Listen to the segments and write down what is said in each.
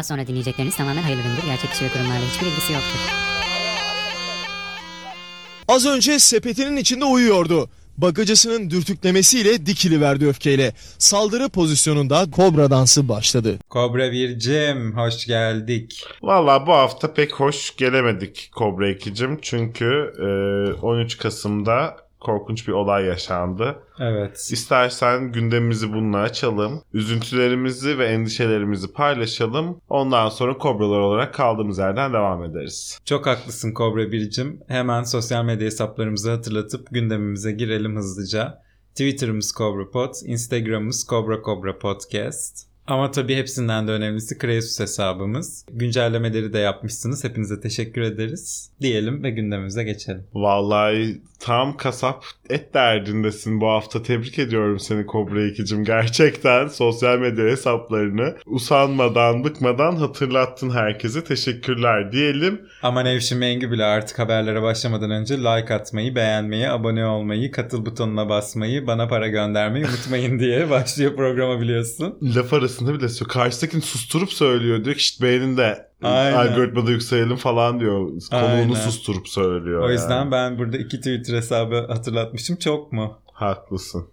Az sonra dinleyecekleriniz tamamen hayırlıdır. Gerçek kişi ve kurumlarla hiçbir ilgisi yoktur. Az önce sepetinin içinde uyuyordu. Bagacısının dürtüklemesiyle dikili verdi öfkeyle. Saldırı pozisyonunda kobra dansı başladı. Kobra Bircim hoş geldik. Valla bu hafta pek hoş gelemedik Kobra 2'cim. Çünkü e, 13 Kasım'da korkunç bir olay yaşandı. Evet. İstersen gündemimizi bununla açalım. Üzüntülerimizi ve endişelerimizi paylaşalım. Ondan sonra kobralar olarak kaldığımız yerden devam ederiz. Çok haklısın Kobra Bircim. Hemen sosyal medya hesaplarımızı hatırlatıp gündemimize girelim hızlıca. Twitter'ımız CobraPod, Instagram'ımız Cobra Cobra Podcast. Ama tabii hepsinden de önemlisi Kreasus hesabımız. Güncellemeleri de yapmışsınız. Hepinize teşekkür ederiz. Diyelim ve gündemimize geçelim. Vallahi tam kasap et derdindesin bu hafta. Tebrik ediyorum seni Kobra 2'cim. Gerçekten sosyal medya hesaplarını usanmadan, bıkmadan hatırlattın herkese. Teşekkürler diyelim. Ama Nevşin Mengü bile artık haberlere başlamadan önce like atmayı, beğenmeyi, abone olmayı, katıl butonuna basmayı, bana para göndermeyi unutmayın diye başlıyor programa biliyorsun. Laf arasında bile söylüyor. Karşıdakini susturup söylüyor. Diyor ki işte beğenin de Aynen. algoritmada yükselelim falan diyor. Konuğunu susturup söylüyor. O yüzden yani. ben burada iki Twitter hesabı hatırlatmışım. Çok mu? Haklısın.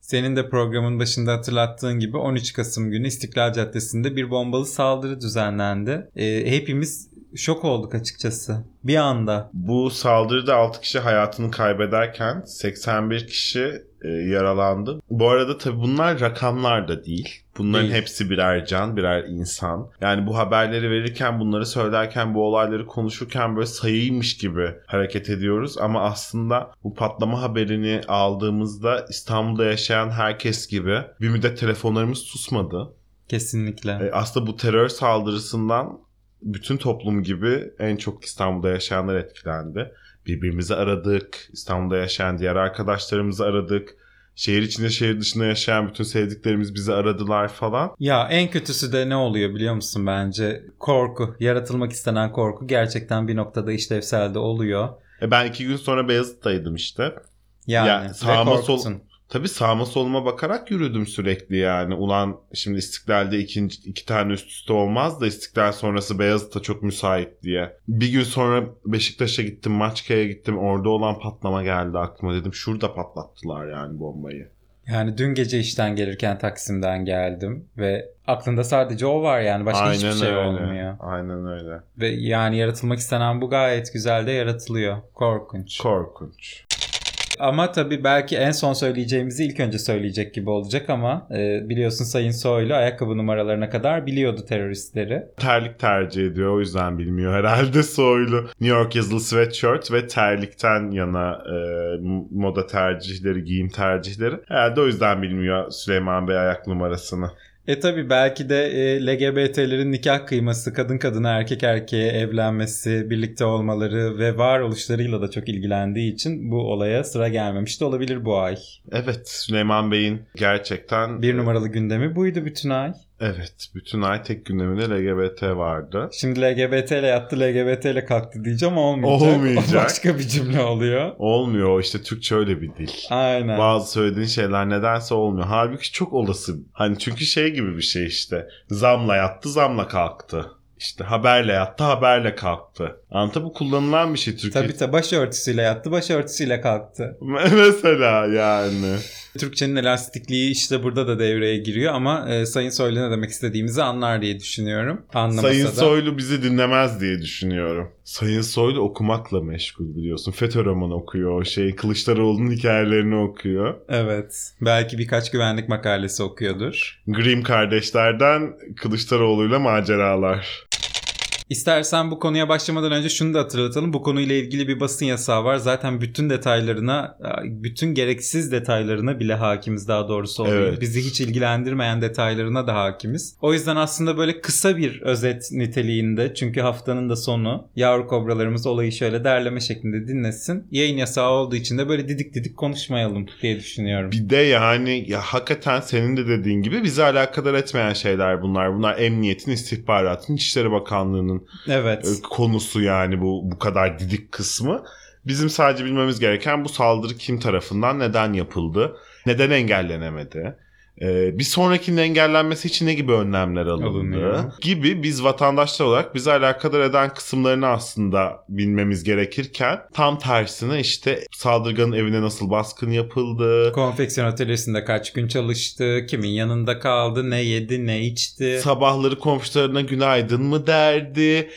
Senin de programın başında hatırlattığın gibi 13 Kasım günü İstiklal Caddesi'nde bir bombalı saldırı düzenlendi. Ee, hepimiz şok olduk açıkçası. Bir anda. Bu saldırıda 6 kişi hayatını kaybederken 81 kişi e, yaralandı. Bu arada tabii bunlar rakamlar da değil. Bunların Değil. hepsi birer can, birer insan. Yani bu haberleri verirken, bunları söylerken, bu olayları konuşurken böyle sayıymış gibi hareket ediyoruz. Ama aslında bu patlama haberini aldığımızda İstanbul'da yaşayan herkes gibi bir müddet telefonlarımız susmadı. Kesinlikle. E, aslında bu terör saldırısından bütün toplum gibi en çok İstanbul'da yaşayanlar etkilendi. Birbirimizi aradık. İstanbul'da yaşayan diğer arkadaşlarımızı aradık. Şehir içinde şehir dışında yaşayan bütün sevdiklerimiz bizi aradılar falan. Ya en kötüsü de ne oluyor biliyor musun bence? Korku. Yaratılmak istenen korku gerçekten bir noktada işlevsel de oluyor. E ben iki gün sonra Beyazıt'taydım işte. Yani Ya sağıma sol-. Tabii sağıma soluma bakarak yürüdüm sürekli yani. Ulan şimdi İstiklal'de ikinci, iki tane üst üste olmaz da İstiklal sonrası Beyazıt'a çok müsait diye. Bir gün sonra Beşiktaş'a gittim, Maçka'ya gittim. Orada olan patlama geldi aklıma. Dedim şurada patlattılar yani bombayı. Yani dün gece işten gelirken Taksim'den geldim ve aklında sadece o var yani başka hiçbir şey olmuyor. Aynen öyle. Ve yani yaratılmak istenen bu gayet güzel de yaratılıyor. Korkunç. Korkunç. Ama tabii belki en son söyleyeceğimizi ilk önce söyleyecek gibi olacak ama e, biliyorsun Sayın Soylu ayakkabı numaralarına kadar biliyordu teröristleri. Terlik tercih ediyor o yüzden bilmiyor herhalde soylu. New York yazılı sweatshirt ve terlikten yana e, moda tercihleri, giyim tercihleri. Herhalde o yüzden bilmiyor Süleyman Bey ayak numarasını. E tabi belki de e, LGBT'lerin nikah kıyması, kadın kadına erkek erkeğe evlenmesi, birlikte olmaları ve varoluşlarıyla da çok ilgilendiği için bu olaya sıra gelmemiş de olabilir bu ay. Evet Süleyman Bey'in gerçekten Bir numaralı gündemi buydu bütün ay. Evet bütün ay tek gündeminde LGBT vardı. Şimdi LGBT ile yattı, LGBT ile kalktı diyeceğim olmayacak. Olmayacak. O başka bir cümle oluyor. Olmuyor işte Türkçe öyle bir dil. Aynen. Bazı söylediğin şeyler nedense olmuyor. Halbuki çok olası. Hani çünkü şey gibi bir şey işte. Zamla yattı, zamla kalktı. İşte haberle yattı, haberle kalktı. Anlatı bu kullanılan bir şey Türkiye. Tabii tabii başörtüsüyle yattı, başörtüsüyle kalktı. Mesela yani. Türkçenin elastikliği işte burada da devreye giriyor ama e, Sayın Soylu ne demek istediğimizi anlar diye düşünüyorum. Anlamasa Sayın da. Soylu bizi dinlemez diye düşünüyorum. Sayın Soylu okumakla meşgul biliyorsun. FETÖ romanı okuyor. Şey Kılıçdaroğlu'nun hikayelerini okuyor. Evet. Belki birkaç güvenlik makalesi okuyordur. Grimm kardeşlerden Kılıçdaroğlu'yla maceralar. İstersen bu konuya başlamadan önce şunu da hatırlatalım. Bu konuyla ilgili bir basın yasağı var. Zaten bütün detaylarına, bütün gereksiz detaylarına bile hakimiz daha doğrusu oluyor. Evet. Bizi hiç ilgilendirmeyen detaylarına da hakimiz. O yüzden aslında böyle kısa bir özet niteliğinde çünkü haftanın da sonu yavru kobralarımız olayı şöyle derleme şeklinde dinlesin. Yayın yasağı olduğu için de böyle didik didik konuşmayalım diye düşünüyorum. Bir de yani ya hakikaten senin de dediğin gibi bizi alakadar etmeyen şeyler bunlar. Bunlar emniyetin, istihbaratın, İçişleri Bakanlığı'nın Evet. e, konusu yani bu bu kadar didik kısmı. Bizim sadece bilmemiz gereken bu saldırı kim tarafından neden yapıldı? Neden engellenemedi? Ee, bir sonrakinin engellenmesi için ne gibi önlemler alındı? Alınıyor. gibi biz vatandaşlar olarak bizi alakadar eden kısımlarını aslında bilmemiz gerekirken tam tersine işte saldırganın evine nasıl baskın yapıldı, Konfeksiyon atölyesinde kaç gün çalıştı, kimin yanında kaldı, ne yedi, ne içti. sabahları komşularına günaydın mı derdi,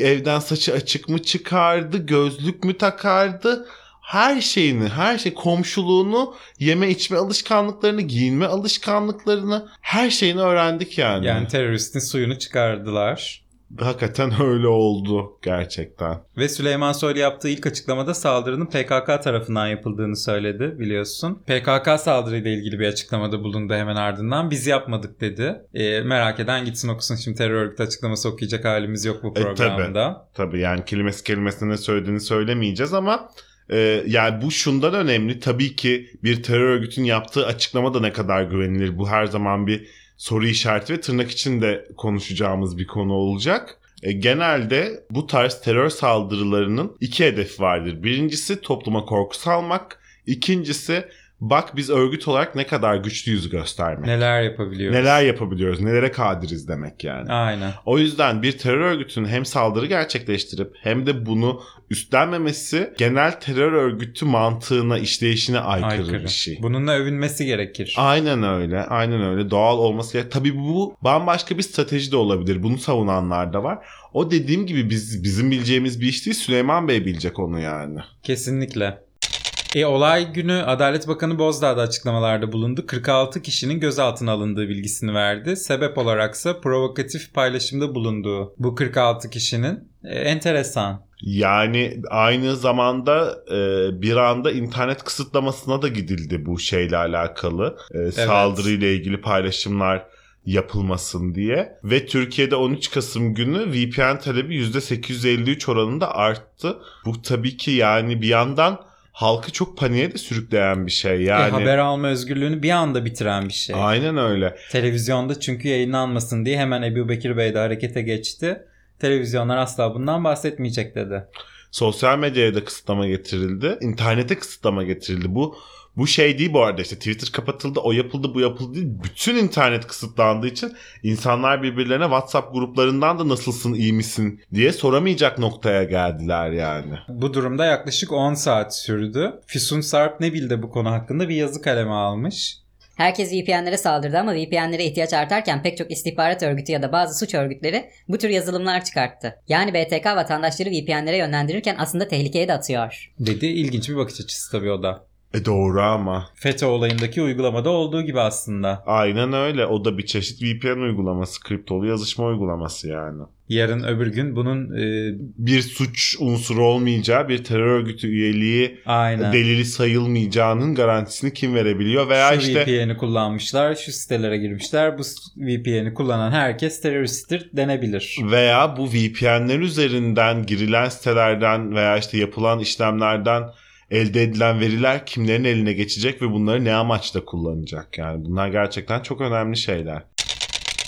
evden saçı açık mı çıkardı, gözlük mü takardı, her şeyini, her şey komşuluğunu, yeme içme alışkanlıklarını, giyinme alışkanlıklarını, her şeyini öğrendik yani. yani teröristin suyunu çıkardılar. Hakikaten öyle oldu gerçekten. Ve Süleyman Soylu yaptığı ilk açıklamada saldırının PKK tarafından yapıldığını söyledi biliyorsun. PKK saldırıyla ilgili bir açıklamada bulundu hemen ardından. Biz yapmadık dedi. E, merak eden gitsin okusun. Şimdi terör örgütü açıklaması okuyacak halimiz yok bu E, programda. Tabii yani kelimesi kelimesine ne söylediğini söylemeyeceğiz ama e, yani bu şundan önemli. Tabii ki bir terör örgütün yaptığı açıklama da ne kadar güvenilir. Bu her zaman bir soru işareti ve tırnak içinde konuşacağımız bir konu olacak. E, genelde bu tarz terör saldırılarının iki hedefi vardır. Birincisi topluma korku salmak. İkincisi bak biz örgüt olarak ne kadar güçlüyüz göstermek. Neler yapabiliyoruz? Neler yapabiliyoruz, nelere kadiriz demek yani. Aynen. O yüzden bir terör örgütünün hem saldırı gerçekleştirip hem de bunu üstlenmemesi genel terör örgütü mantığına, işleyişine aykırı, Aykırı. bir şey. Bununla övünmesi gerekir. Aynen öyle. Aynen öyle. Doğal olması gerek. Tabii bu bambaşka bir strateji de olabilir. Bunu savunanlar da var. O dediğim gibi biz bizim bileceğimiz bir iş değil. Süleyman Bey bilecek onu yani. Kesinlikle. E, olay günü Adalet Bakanı Bozdağ da açıklamalarda bulundu. 46 kişinin gözaltına alındığı bilgisini verdi. Sebep olaraksa provokatif paylaşımda bulunduğu bu 46 kişinin e, enteresan. Yani aynı zamanda e, bir anda internet kısıtlamasına da gidildi bu şeyle alakalı. E, Saldırıyla ilgili paylaşımlar yapılmasın diye. Ve Türkiye'de 13 Kasım günü VPN talebi %853 oranında arttı. Bu tabii ki yani bir yandan halkı çok paniğe de sürükleyen bir şey. E, Yani haber alma özgürlüğünü bir anda bitiren bir şey. Aynen öyle. Televizyonda çünkü yayınlanmasın diye hemen Ebu Bekir Bey de harekete geçti. Televizyonlar asla bundan bahsetmeyecek dedi. Sosyal medyaya da kısıtlama getirildi. İnternete kısıtlama getirildi. Bu bu şey değil bu arada işte Twitter kapatıldı, o yapıldı, bu yapıldı değil. Bütün internet kısıtlandığı için insanlar birbirlerine WhatsApp gruplarından da nasılsın, iyi misin diye soramayacak noktaya geldiler yani. Bu durumda yaklaşık 10 saat sürdü. Füsun Sarp Nebil de bu konu hakkında bir yazı kaleme almış. Herkes VPN'lere saldırdı ama VPN'lere ihtiyaç artarken pek çok istihbarat örgütü ya da bazı suç örgütleri bu tür yazılımlar çıkarttı. Yani BTK vatandaşları VPN'lere yönlendirirken aslında tehlikeye de atıyor. Dedi ilginç bir bakış açısı tabii o da. E doğru ama. FETÖ olayındaki uygulamada olduğu gibi aslında. Aynen öyle. O da bir çeşit VPN uygulaması, kriptolu yazışma uygulaması yani. Yarın öbür gün bunun e, Bir suç unsuru olmayacağı, bir terör örgütü üyeliği aynen delili sayılmayacağının garantisini kim verebiliyor veya şu işte VPN'i kullanmışlar, şu sitelere girmişler. Bu VPN'i kullanan herkes teröristtir denebilir. veya bu VPN'ler üzerinden girilen sitelerden veya işte yapılan işlemlerden elde edilen veriler kimlerin eline geçecek ve bunları ne amaçla kullanacak? Yani bunlar gerçekten çok önemli şeyler.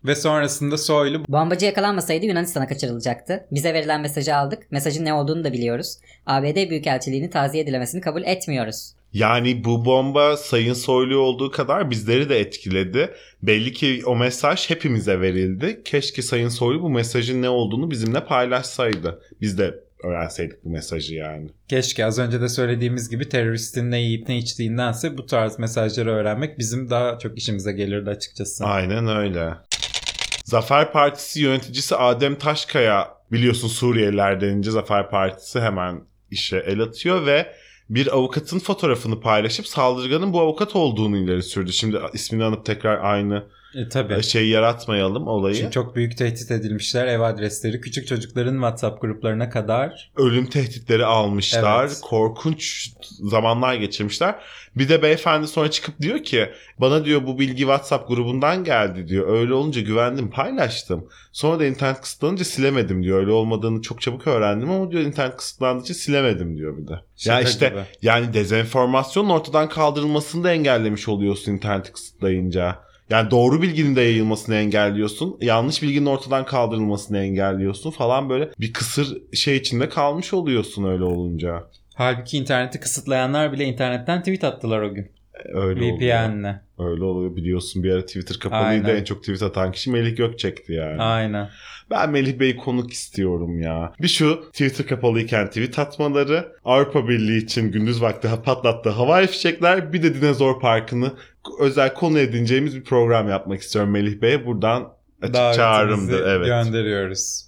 Ve sonrasında Soylu Bombacı yakalanmasaydı Yunanistan'a kaçırılacaktı. Bize verilen mesajı aldık. Mesajın ne olduğunu da biliyoruz. ABD Büyükelçiliğini taziye dilemesini kabul etmiyoruz. Yani bu bomba Sayın Soylu olduğu kadar bizleri de etkiledi. Belli ki o mesaj hepimize verildi. Keşke Sayın Soylu bu mesajın ne olduğunu bizimle paylaşsaydı. Biz de öğrenseydik bu mesajı yani. keşke az önce de söylediğimiz gibi teröristin ne yiyip ne içtiğindense bu tarz mesajları öğrenmek bizim daha çok işimize gelirdi açıkçası. Aynen öyle. Zafer Partisi yöneticisi Adem Taşkaya biliyorsun Suriyeliler denince Zafer Partisi hemen işe el atıyor ve bir avukatın fotoğrafını paylaşıp saldırganın bu avukat olduğunu ileri sürdü. Şimdi ismini anıp tekrar aynı E, tabii. şeyi yaratmayalım olayı. Çünkü çok büyük tehdit edilmişler. Ev adresleri küçük çocukların WhatsApp gruplarına kadar. Ölüm tehditleri almışlar. Evet. Korkunç zamanlar geçirmişler. Bir de beyefendi sonra çıkıp diyor ki bana diyor bu bilgi WhatsApp grubundan geldi diyor. Öyle olunca güvendim paylaştım. Sonra da internet kısıtlanınca silemedim diyor. Öyle olmadığını çok çabuk öğrendim ama diyor internet kısıtlandığı için silemedim diyor bir de. Şaka ya işte gibi. yani dezenformasyonun ortadan kaldırılmasını da engellemiş oluyorsun internet kısıtlayınca. Yani doğru bilginin de yayılmasını engelliyorsun. Yanlış bilginin ortadan kaldırılmasını engelliyorsun falan böyle bir kısır şey içinde kalmış oluyorsun öyle olunca. Halbuki interneti kısıtlayanlar bile internetten tweet attılar o gün. Öyle oluyor. VPN'le. Öyle oluyor biliyorsun bir ara Twitter kapalıydı Aynen. en çok tweet atan kişi Melih Gökçek'ti yani. Aynen. Ben Melih Bey konuk istiyorum ya. Bir şu Twitter kapalıyken tweet atmaları, Avrupa Birliği için gündüz vakti patlattığı havai fişekler, bir de Dinozor Parkı'nı özel konu edineceğimiz bir program yapmak istiyorum Melih Bey'e. Buradan açık Davetimizi çağrımdır. Evet. gönderiyoruz.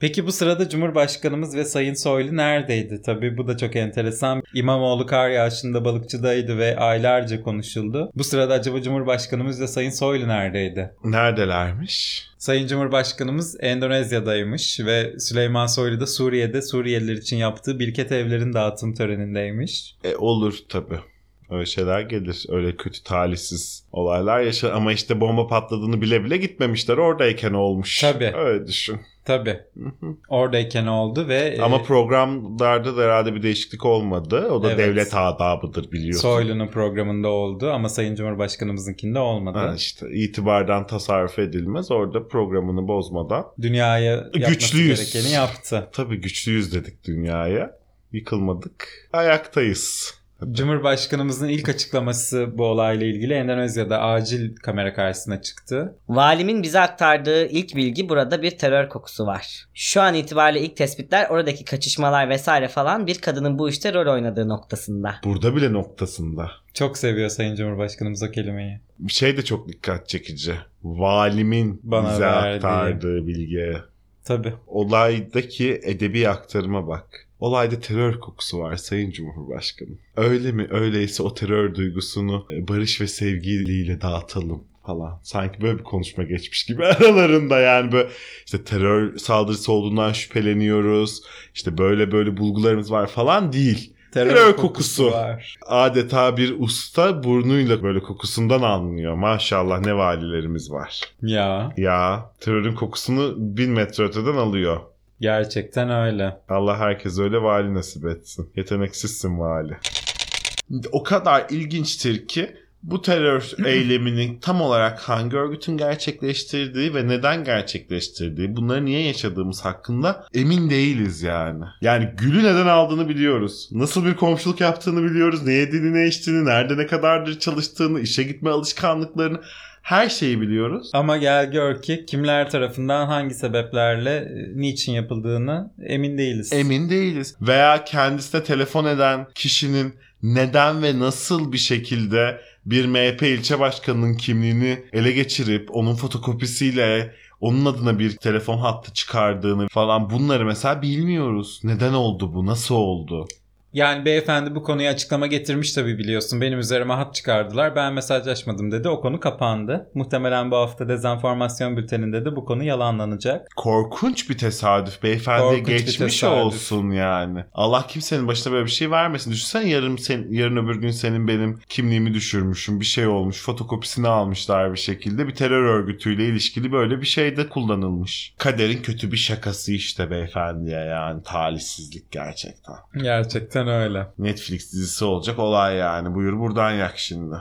Peki bu sırada Cumhurbaşkanımız ve Sayın Soylu neredeydi? Tabii bu da çok enteresan. İmamoğlu kar yağışında balıkçıdaydı ve aylarca konuşuldu. Bu sırada acaba Cumhurbaşkanımız ve Sayın Soylu neredeydi? Neredelermiş? Sayın Cumhurbaşkanımız Endonezya'daymış ve Süleyman Soylu da Suriye'de Suriyeliler için yaptığı birket evlerin dağıtım törenindeymiş. E, olur tabii. Öyle şeyler gelir. Öyle kötü talihsiz olaylar yaşar. Ama işte bomba patladığını bile bile gitmemişler. Oradayken olmuş. Tabii. Öyle düşün. Tabii. Oradayken oldu ve Ama e, programlarda da herhalde bir değişiklik olmadı. O da Evet. devlet adabıdır biliyorsun. Soylu'nun programında oldu ama Sayın Cumhurbaşkanımızınkinde olmadı. Ha işte itibardan tasarruf edilmez. Orada programını bozmadan. Dünyaya yapması Güçlüyüz. gerekeni yaptı. Tabii güçlüyüz dedik dünyaya. Yıkılmadık. Ayaktayız. Cumhurbaşkanımızın ilk açıklaması bu olayla ilgili Endonezya'da acil kamera karşısına çıktı. Valimin bize aktardığı ilk bilgi burada bir terör kokusu var. Şu an itibariyle ilk tespitler oradaki kaçışmalar vesaire falan bir kadının bu işte rol oynadığı noktasında. Burada bile noktasında. Çok seviyor Sayın Cumhurbaşkanımız o kelimeyi. Bir şey de çok dikkat çekici. Valimin Bana bize verdiği. aktardığı bilgiye. Tabii. Olaydaki edebi aktarıma bak. Olayda terör kokusu var Sayın Cumhurbaşkanım. Öyle mi? Öyleyse o terör duygusunu barış ve sevgiyle dağıtalım falan. Sanki böyle bir konuşma geçmiş gibi aralarında yani böyle işte terör saldırısı olduğundan şüpheleniyoruz. İşte böyle böyle bulgularımız var falan değil. Terör kokusu. var. Adeta bir usta burnuyla böyle kokusundan anlıyor. Maşallah ne valilerimiz var. Ya Ya terörün kokusunu bin metre öteden alıyor. Gerçekten öyle. Allah herkes öyle vali nasip etsin. Yeteneksizsin vali. O kadar ilginçtir ki bu terör eylemini tam olarak hangi örgütün gerçekleştirdiği ve neden gerçekleştirdiği, bunları niye yaşadığımız hakkında emin değiliz yani. Yani gülü neden aldığını biliyoruz. Nasıl bir komşuluk yaptığını biliyoruz. Ne yediğini, ne içtiğini, nerede ne kadardır çalıştığını, işe gitme alışkanlıklarını her şeyi biliyoruz. Ama gel gör ki kimler tarafından hangi sebeplerle e, niçin yapıldığını emin değiliz. Emin değiliz. Veya kendisine telefon eden kişinin neden ve nasıl bir şekilde bir MHP ilçe başkanının kimliğini ele geçirip onun fotokopisiyle onun adına bir telefon hattı çıkardığını falan bunları mesela bilmiyoruz. Neden oldu bu? Nasıl oldu? Yani beyefendi bu konuya açıklama getirmiş tabii biliyorsun. Benim üzerime hat çıkardılar. Ben mesajlaşmadım dedi. O konu kapandı. Muhtemelen bu hafta dezenformasyon bülteninde de bu konu yalanlanacak. Korkunç bir tesadüf Korkunç bir geçmiş tesadüf. olsun yani. Allah kimsenin başına böyle bir şey vermesin. Düşünsene yarın, sen, yarın öbür gün senin benim kimliğimi düşürmüşüm. Bir şey olmuş. Fotokopisini almışlar bir şekilde. Bir terör örgütüyle ilişkili böyle bir şey de kullanılmış. Kaderin kötü bir şakası işte beyefendiye yani. Talihsizlik gerçekten. Gerçekten öyle. Netflix dizisi olacak olay yani. Buyur buradan yak şimdi.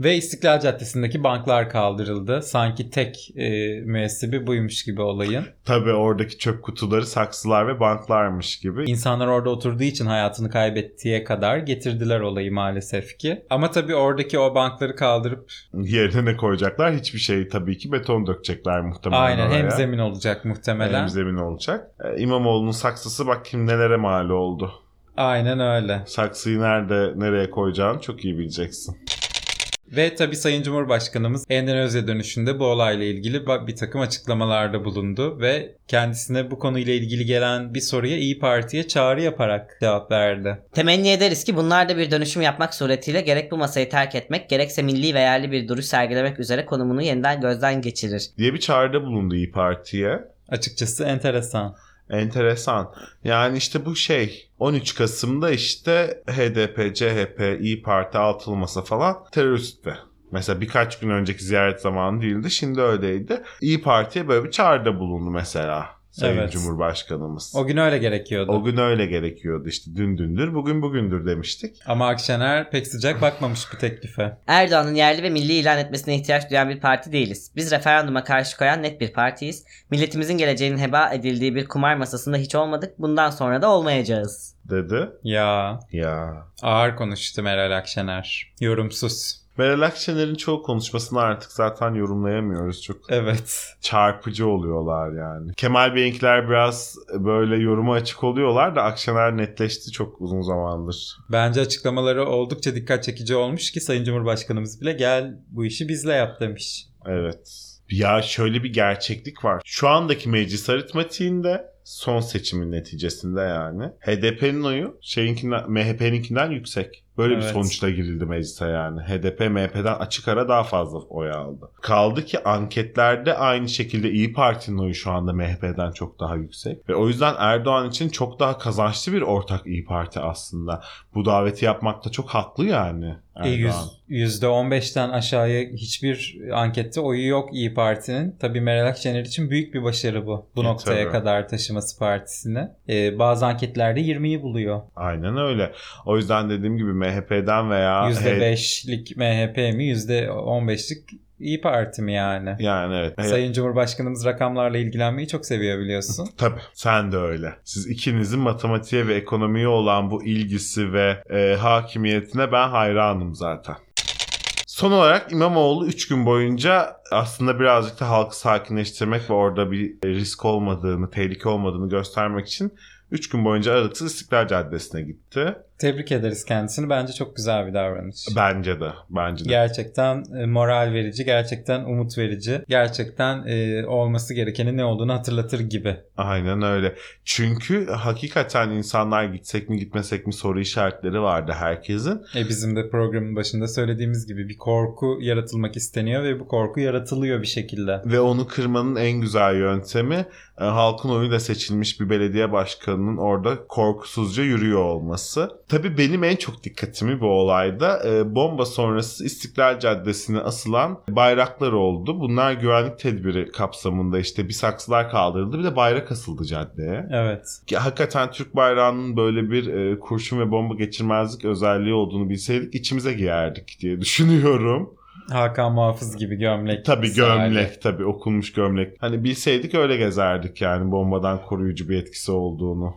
Ve İstiklal Caddesi'ndeki banklar kaldırıldı. Sanki tek e, müessebi buymuş gibi olayın. Tabii oradaki çöp kutuları saksılar ve banklarmış gibi. İnsanlar orada oturduğu için hayatını kaybettiğe kadar getirdiler olayı maalesef ki. Ama tabii oradaki o bankları kaldırıp Yerine ne koyacaklar? Hiçbir şey tabii ki beton dökecekler muhtemelen aynen oraya. hem zemin olacak muhtemelen. Hem zemin olacak. Ee, İmamoğlu'nun saksısı bak kim nelere mal oldu. Aynen öyle. Saksıyı nerede nereye koyacağını çok iyi bileceksin. Ve tabii Sayın Cumhurbaşkanımız Endonezya dönüşünde bu olayla ilgili bir takım açıklamalarda bulundu ve kendisine bu konuyla ilgili gelen bir soruya İyi Parti'ye çağrı yaparak cevap verdi. Temenni ederiz ki bunlar da bir dönüşüm yapmak suretiyle gerek bu masayı terk etmek gerekse milli ve yerli bir duruş sergilemek üzere konumunu yeniden gözden geçirir. Diye bir çağrıda bulundu İyi Parti'ye. Açıkçası enteresan. Enteresan. Yani işte bu şey 13 Kasım'da işte HDP, CHP, İyi Parti, Altılı Masa falan teröristti. Mesela birkaç gün önceki ziyaret zamanı değildi. Şimdi öyleydi. İyi Parti'ye böyle bir çağrıda bulundu mesela. Sayın Evet. Cumhurbaşkanımız. O gün öyle gerekiyordu. O gün öyle gerekiyordu işte dün dündür bugün bugündür demiştik. Ama Akşener pek sıcak bakmamış bu teklife. Erdoğan'ın yerli ve milli ilan etmesine ihtiyaç duyan bir parti değiliz. Biz referanduma karşı koyan net bir partiyiz. Milletimizin geleceğinin heba edildiği bir kumar masasında hiç olmadık. Bundan sonra da olmayacağız. Dedi. Ya Ya. ağır konuştu Meral Akşener. Yorumsuz. Meral Akşener'in çoğu konuşmasını artık zaten yorumlayamıyoruz. Çok Evet. çarpıcı oluyorlar yani. Kemal Bey'inkiler biraz böyle yoruma açık oluyorlar da Akşener netleşti çok uzun zamandır. Bence açıklamaları oldukça dikkat çekici olmuş ki Sayın Cumhurbaşkanımız bile gel bu işi bizle yap demiş. Evet. Ya şöyle bir gerçeklik var. Şu andaki meclis aritmatiğinde son seçimin neticesinde yani HDP'nin oyu şeyinkinden MHP'ninkinden yüksek. Böyle bir Evet. sonuçla girildi meclise yani. HDP MHP'den açık ara daha fazla oy aldı. Kaldı ki anketlerde aynı şekilde İyi Parti'nin oyu şu anda MHP'den çok daha yüksek. Ve o yüzden Erdoğan için çok daha kazançlı bir ortak İyi Parti aslında. Bu daveti yapmakta çok haklı yani E, yüz- Erdoğan. %15'ten aşağıya hiçbir ankette oyu yok İyi Parti'nin. Tabii Meral Akşener için büyük bir başarı bu. Bu E, noktaya tabii. kadar taşıması partisini. E, bazı anketlerde 20'yi buluyor. Aynen öyle. O yüzden dediğim gibi MHP'den veya %5'lik MHP mi %15'lik İyi Parti mi yani? yani evet. Sayın Cumhurbaşkanımız rakamlarla ilgilenmeyi çok seviyor biliyorsun. Tabii sen de öyle. Siz ikinizin matematiğe ve ekonomiye olan bu ilgisi ve e, hakimiyetine ben hayranım zaten. Son olarak İmamoğlu 3 gün boyunca aslında birazcık da halkı sakinleştirmek ve orada bir risk olmadığını, tehlike olmadığını göstermek için 3 gün boyunca aralıksız İstiklal Caddesi'ne gitti. Tebrik ederiz kendisini. Bence çok güzel bir davranış. Bence de. Bence de. Gerçekten e, moral verici, gerçekten umut verici, gerçekten e, olması gerekenin ne olduğunu hatırlatır gibi. Aynen öyle. Çünkü hakikaten insanlar gitsek mi gitmesek mi soru işaretleri vardı herkesin. E bizim de programın başında söylediğimiz gibi bir korku yaratılmak isteniyor ve bu korku yaratılıyor bir şekilde. Ve onu kırmanın en güzel yöntemi e, halkın oyuyla seçilmiş bir belediye başkanının orada korkusuzca yürüyor olması. Tabii benim en çok dikkatimi bu olayda e, bomba sonrası İstiklal Caddesi'ne asılan bayraklar oldu. Bunlar güvenlik tedbiri kapsamında işte bir saksılar kaldırıldı bir de bayrak asıldı caddeye. Evet. Ki hakikaten Türk bayrağının böyle bir e, kurşun ve bomba geçirmezlik özelliği olduğunu bilseydik içimize giyerdik diye düşünüyorum. Hakan Muhafız gibi gömlek. Tabii gömlek tabii okunmuş gömlek. Hani bilseydik öyle gezerdik yani bombadan koruyucu bir etkisi olduğunu.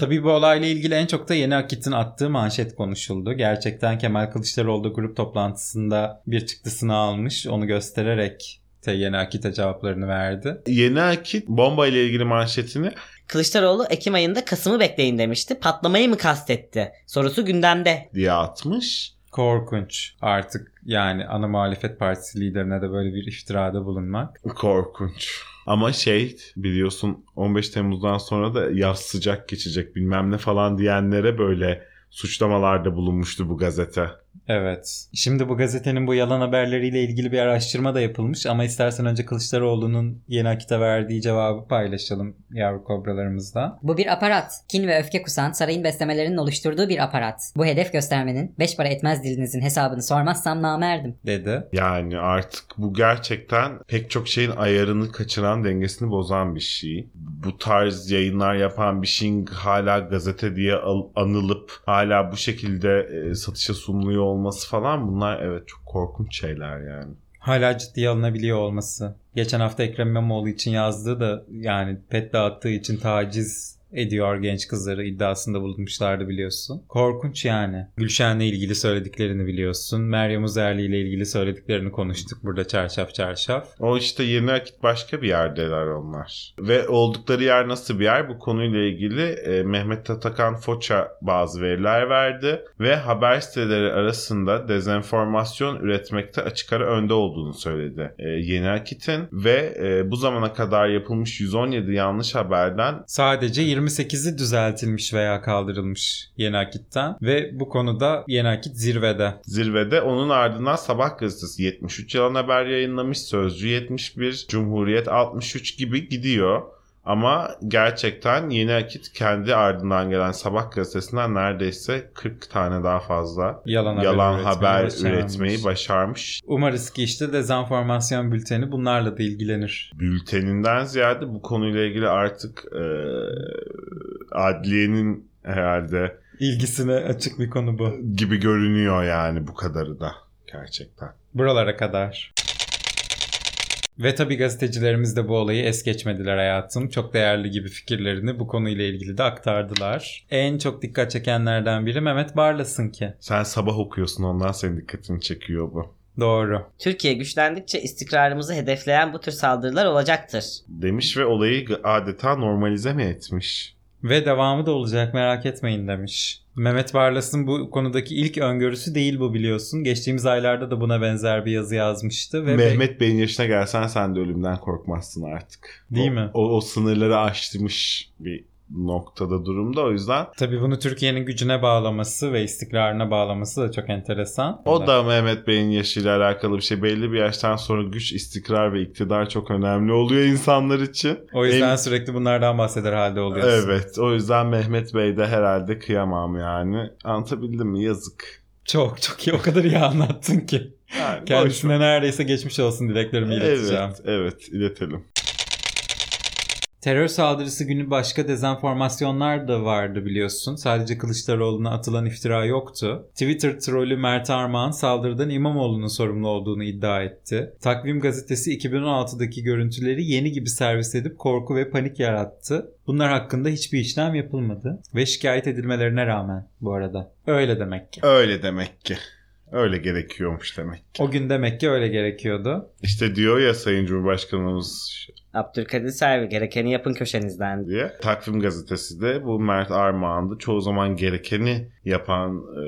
Tabii bu olayla ilgili en çok da Yeni Akit'in attığı manşet konuşuldu. Gerçekten Kemal Kılıçdaroğlu grup toplantısında bir çıktısını almış. Onu göstererek de Yeni Akit'e cevaplarını verdi. Yeni Akit bomba ile ilgili manşetini Kılıçdaroğlu Ekim ayında Kasım'ı bekleyin demişti. Patlamayı mı kastetti? Sorusu gündemde. diye atmış. Korkunç artık yani ana muhalefet partisi liderine de böyle bir iftirada bulunmak. Korkunç. Ama şey biliyorsun 15 Temmuz'dan sonra da yaz sıcak geçecek bilmem ne falan diyenlere böyle suçlamalarda bulunmuştu bu gazete. Evet. Şimdi bu gazetenin bu yalan haberleriyle ilgili bir araştırma da yapılmış ama istersen önce Kılıçdaroğlu'nun Yeni Akit'e verdiği cevabı paylaşalım yavru kobralarımızla. Bu bir aparat. Kin ve öfke kusan sarayın beslemelerinin oluşturduğu bir aparat. Bu hedef göstermenin beş para etmez dilinizin hesabını sormazsam namerdim. dedi. Yani artık bu gerçekten pek çok şeyin ayarını kaçıran, dengesini bozan bir şey. Bu tarz yayınlar yapan bir şeyin hala gazete diye anılıp hala bu şekilde e, satışa sunuluyor olması falan bunlar evet çok korkunç şeyler yani. Hala ciddiye alınabiliyor olması. Geçen hafta Ekrem İmamoğlu için yazdığı da yani pet dağıttığı için taciz ediyor genç kızları iddiasında bulunmuşlardı biliyorsun. Korkunç yani. Gülşen'le ilgili söylediklerini biliyorsun. Meryem Uzerli ile ilgili söylediklerini konuştuk burada çarşaf çarşaf. O işte yeni akit başka bir yerdeler onlar. Ve oldukları yer nasıl bir yer? Bu konuyla ilgili e, Mehmet Tatakan Foça bazı veriler verdi ve haber siteleri arasında dezenformasyon üretmekte açık ara önde olduğunu söyledi. E, yeni akitin ve e, bu zamana kadar yapılmış 117 yanlış haberden Sadece 28'i düzeltilmiş veya kaldırılmış Yeni Akit'ten ve bu konuda Yeni Akit zirvede. zirvede onun ardından Sabah gazetesi 73 yalan haber yayınlamış, Sözcü 71, Cumhuriyet 63 gibi gidiyor. Ama gerçekten Yeni Akit kendi ardından gelen Sabah gazetesinden neredeyse 40 tane daha fazla Yalan, haber yalan üretmeyi haber başarmış. üretmeyi başarmış. Umarız ki işte dezenformasyon bülteni bunlarla da ilgilenir. Bülteninden ziyade bu konuyla ilgili artık e, adliyenin herhalde İlgisine açık bir konu bu. gibi görünüyor yani bu kadarı da gerçekten. Buralara kadar. Ve tabii gazetecilerimiz de bu olayı es geçmediler hayatım. Çok değerli gibi fikirlerini bu konuyla ilgili de aktardılar. En çok dikkat çekenlerden biri Mehmet Barlas'ın ki. Sen sabah okuyorsun ondan senin dikkatini çekiyor bu. Doğru. Türkiye güçlendikçe istikrarımızı hedefleyen bu tür saldırılar olacaktır. Demiş ve olayı adeta normalize mi etmiş? Ve devamı da olacak merak etmeyin demiş. Mehmet Barlas'ın bu konudaki ilk öngörüsü değil bu biliyorsun. Geçtiğimiz aylarda da buna benzer bir yazı yazmıştı. Ve Mehmet Bey'in yaşına gelsen sen de ölümden korkmazsın artık. Değil O- mi? O, o sınırları aşmış bir noktada durumda o yüzden. Tabii bunu Türkiye'nin gücüne bağlaması ve istikrarına bağlaması da çok enteresan. O da Mehmet Bey'in yaşıyla alakalı bir şey. Belli bir yaştan sonra güç, istikrar ve iktidar çok önemli oluyor insanlar için. O yüzden En- sürekli bunlardan bahseder halde oluyorsun. Evet o yüzden Mehmet Bey de herhalde kıyamam yani. Anlatabildim mi? Yazık. Çok çok iyi. O kadar iyi anlattın ki. Yani Kendisine neredeyse geçmiş olsun dileklerimi ileteceğim. Evet, evet iletelim. Terör saldırısı günü başka dezenformasyonlar da vardı biliyorsun. Sadece Kılıçdaroğlu'na atılan iftira yoktu. Twitter trolü Mert Armağan saldırıdan İmamoğlu'nun sorumlu olduğunu iddia etti. Takvim gazetesi 2016'daki görüntüleri yeni gibi servis edip korku ve panik yarattı. Bunlar hakkında hiçbir işlem yapılmadı. Ve şikayet edilmelerine rağmen bu arada. Öyle demek ki. Öyle demek ki. Öyle gerekiyormuş demek ki. O gün demek ki öyle gerekiyordu. İşte diyor ya Sayın Cumhurbaşkanımız Abdülkadir Selvi gerekeni yapın köşenizden. diye. Takvim gazetesi de bu Mert Armağan'da çoğu zaman gerekeni yapan e,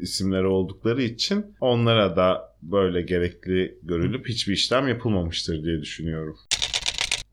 isimler oldukları için onlara da böyle gerekli görülüp hiçbir işlem yapılmamıştır diye düşünüyorum.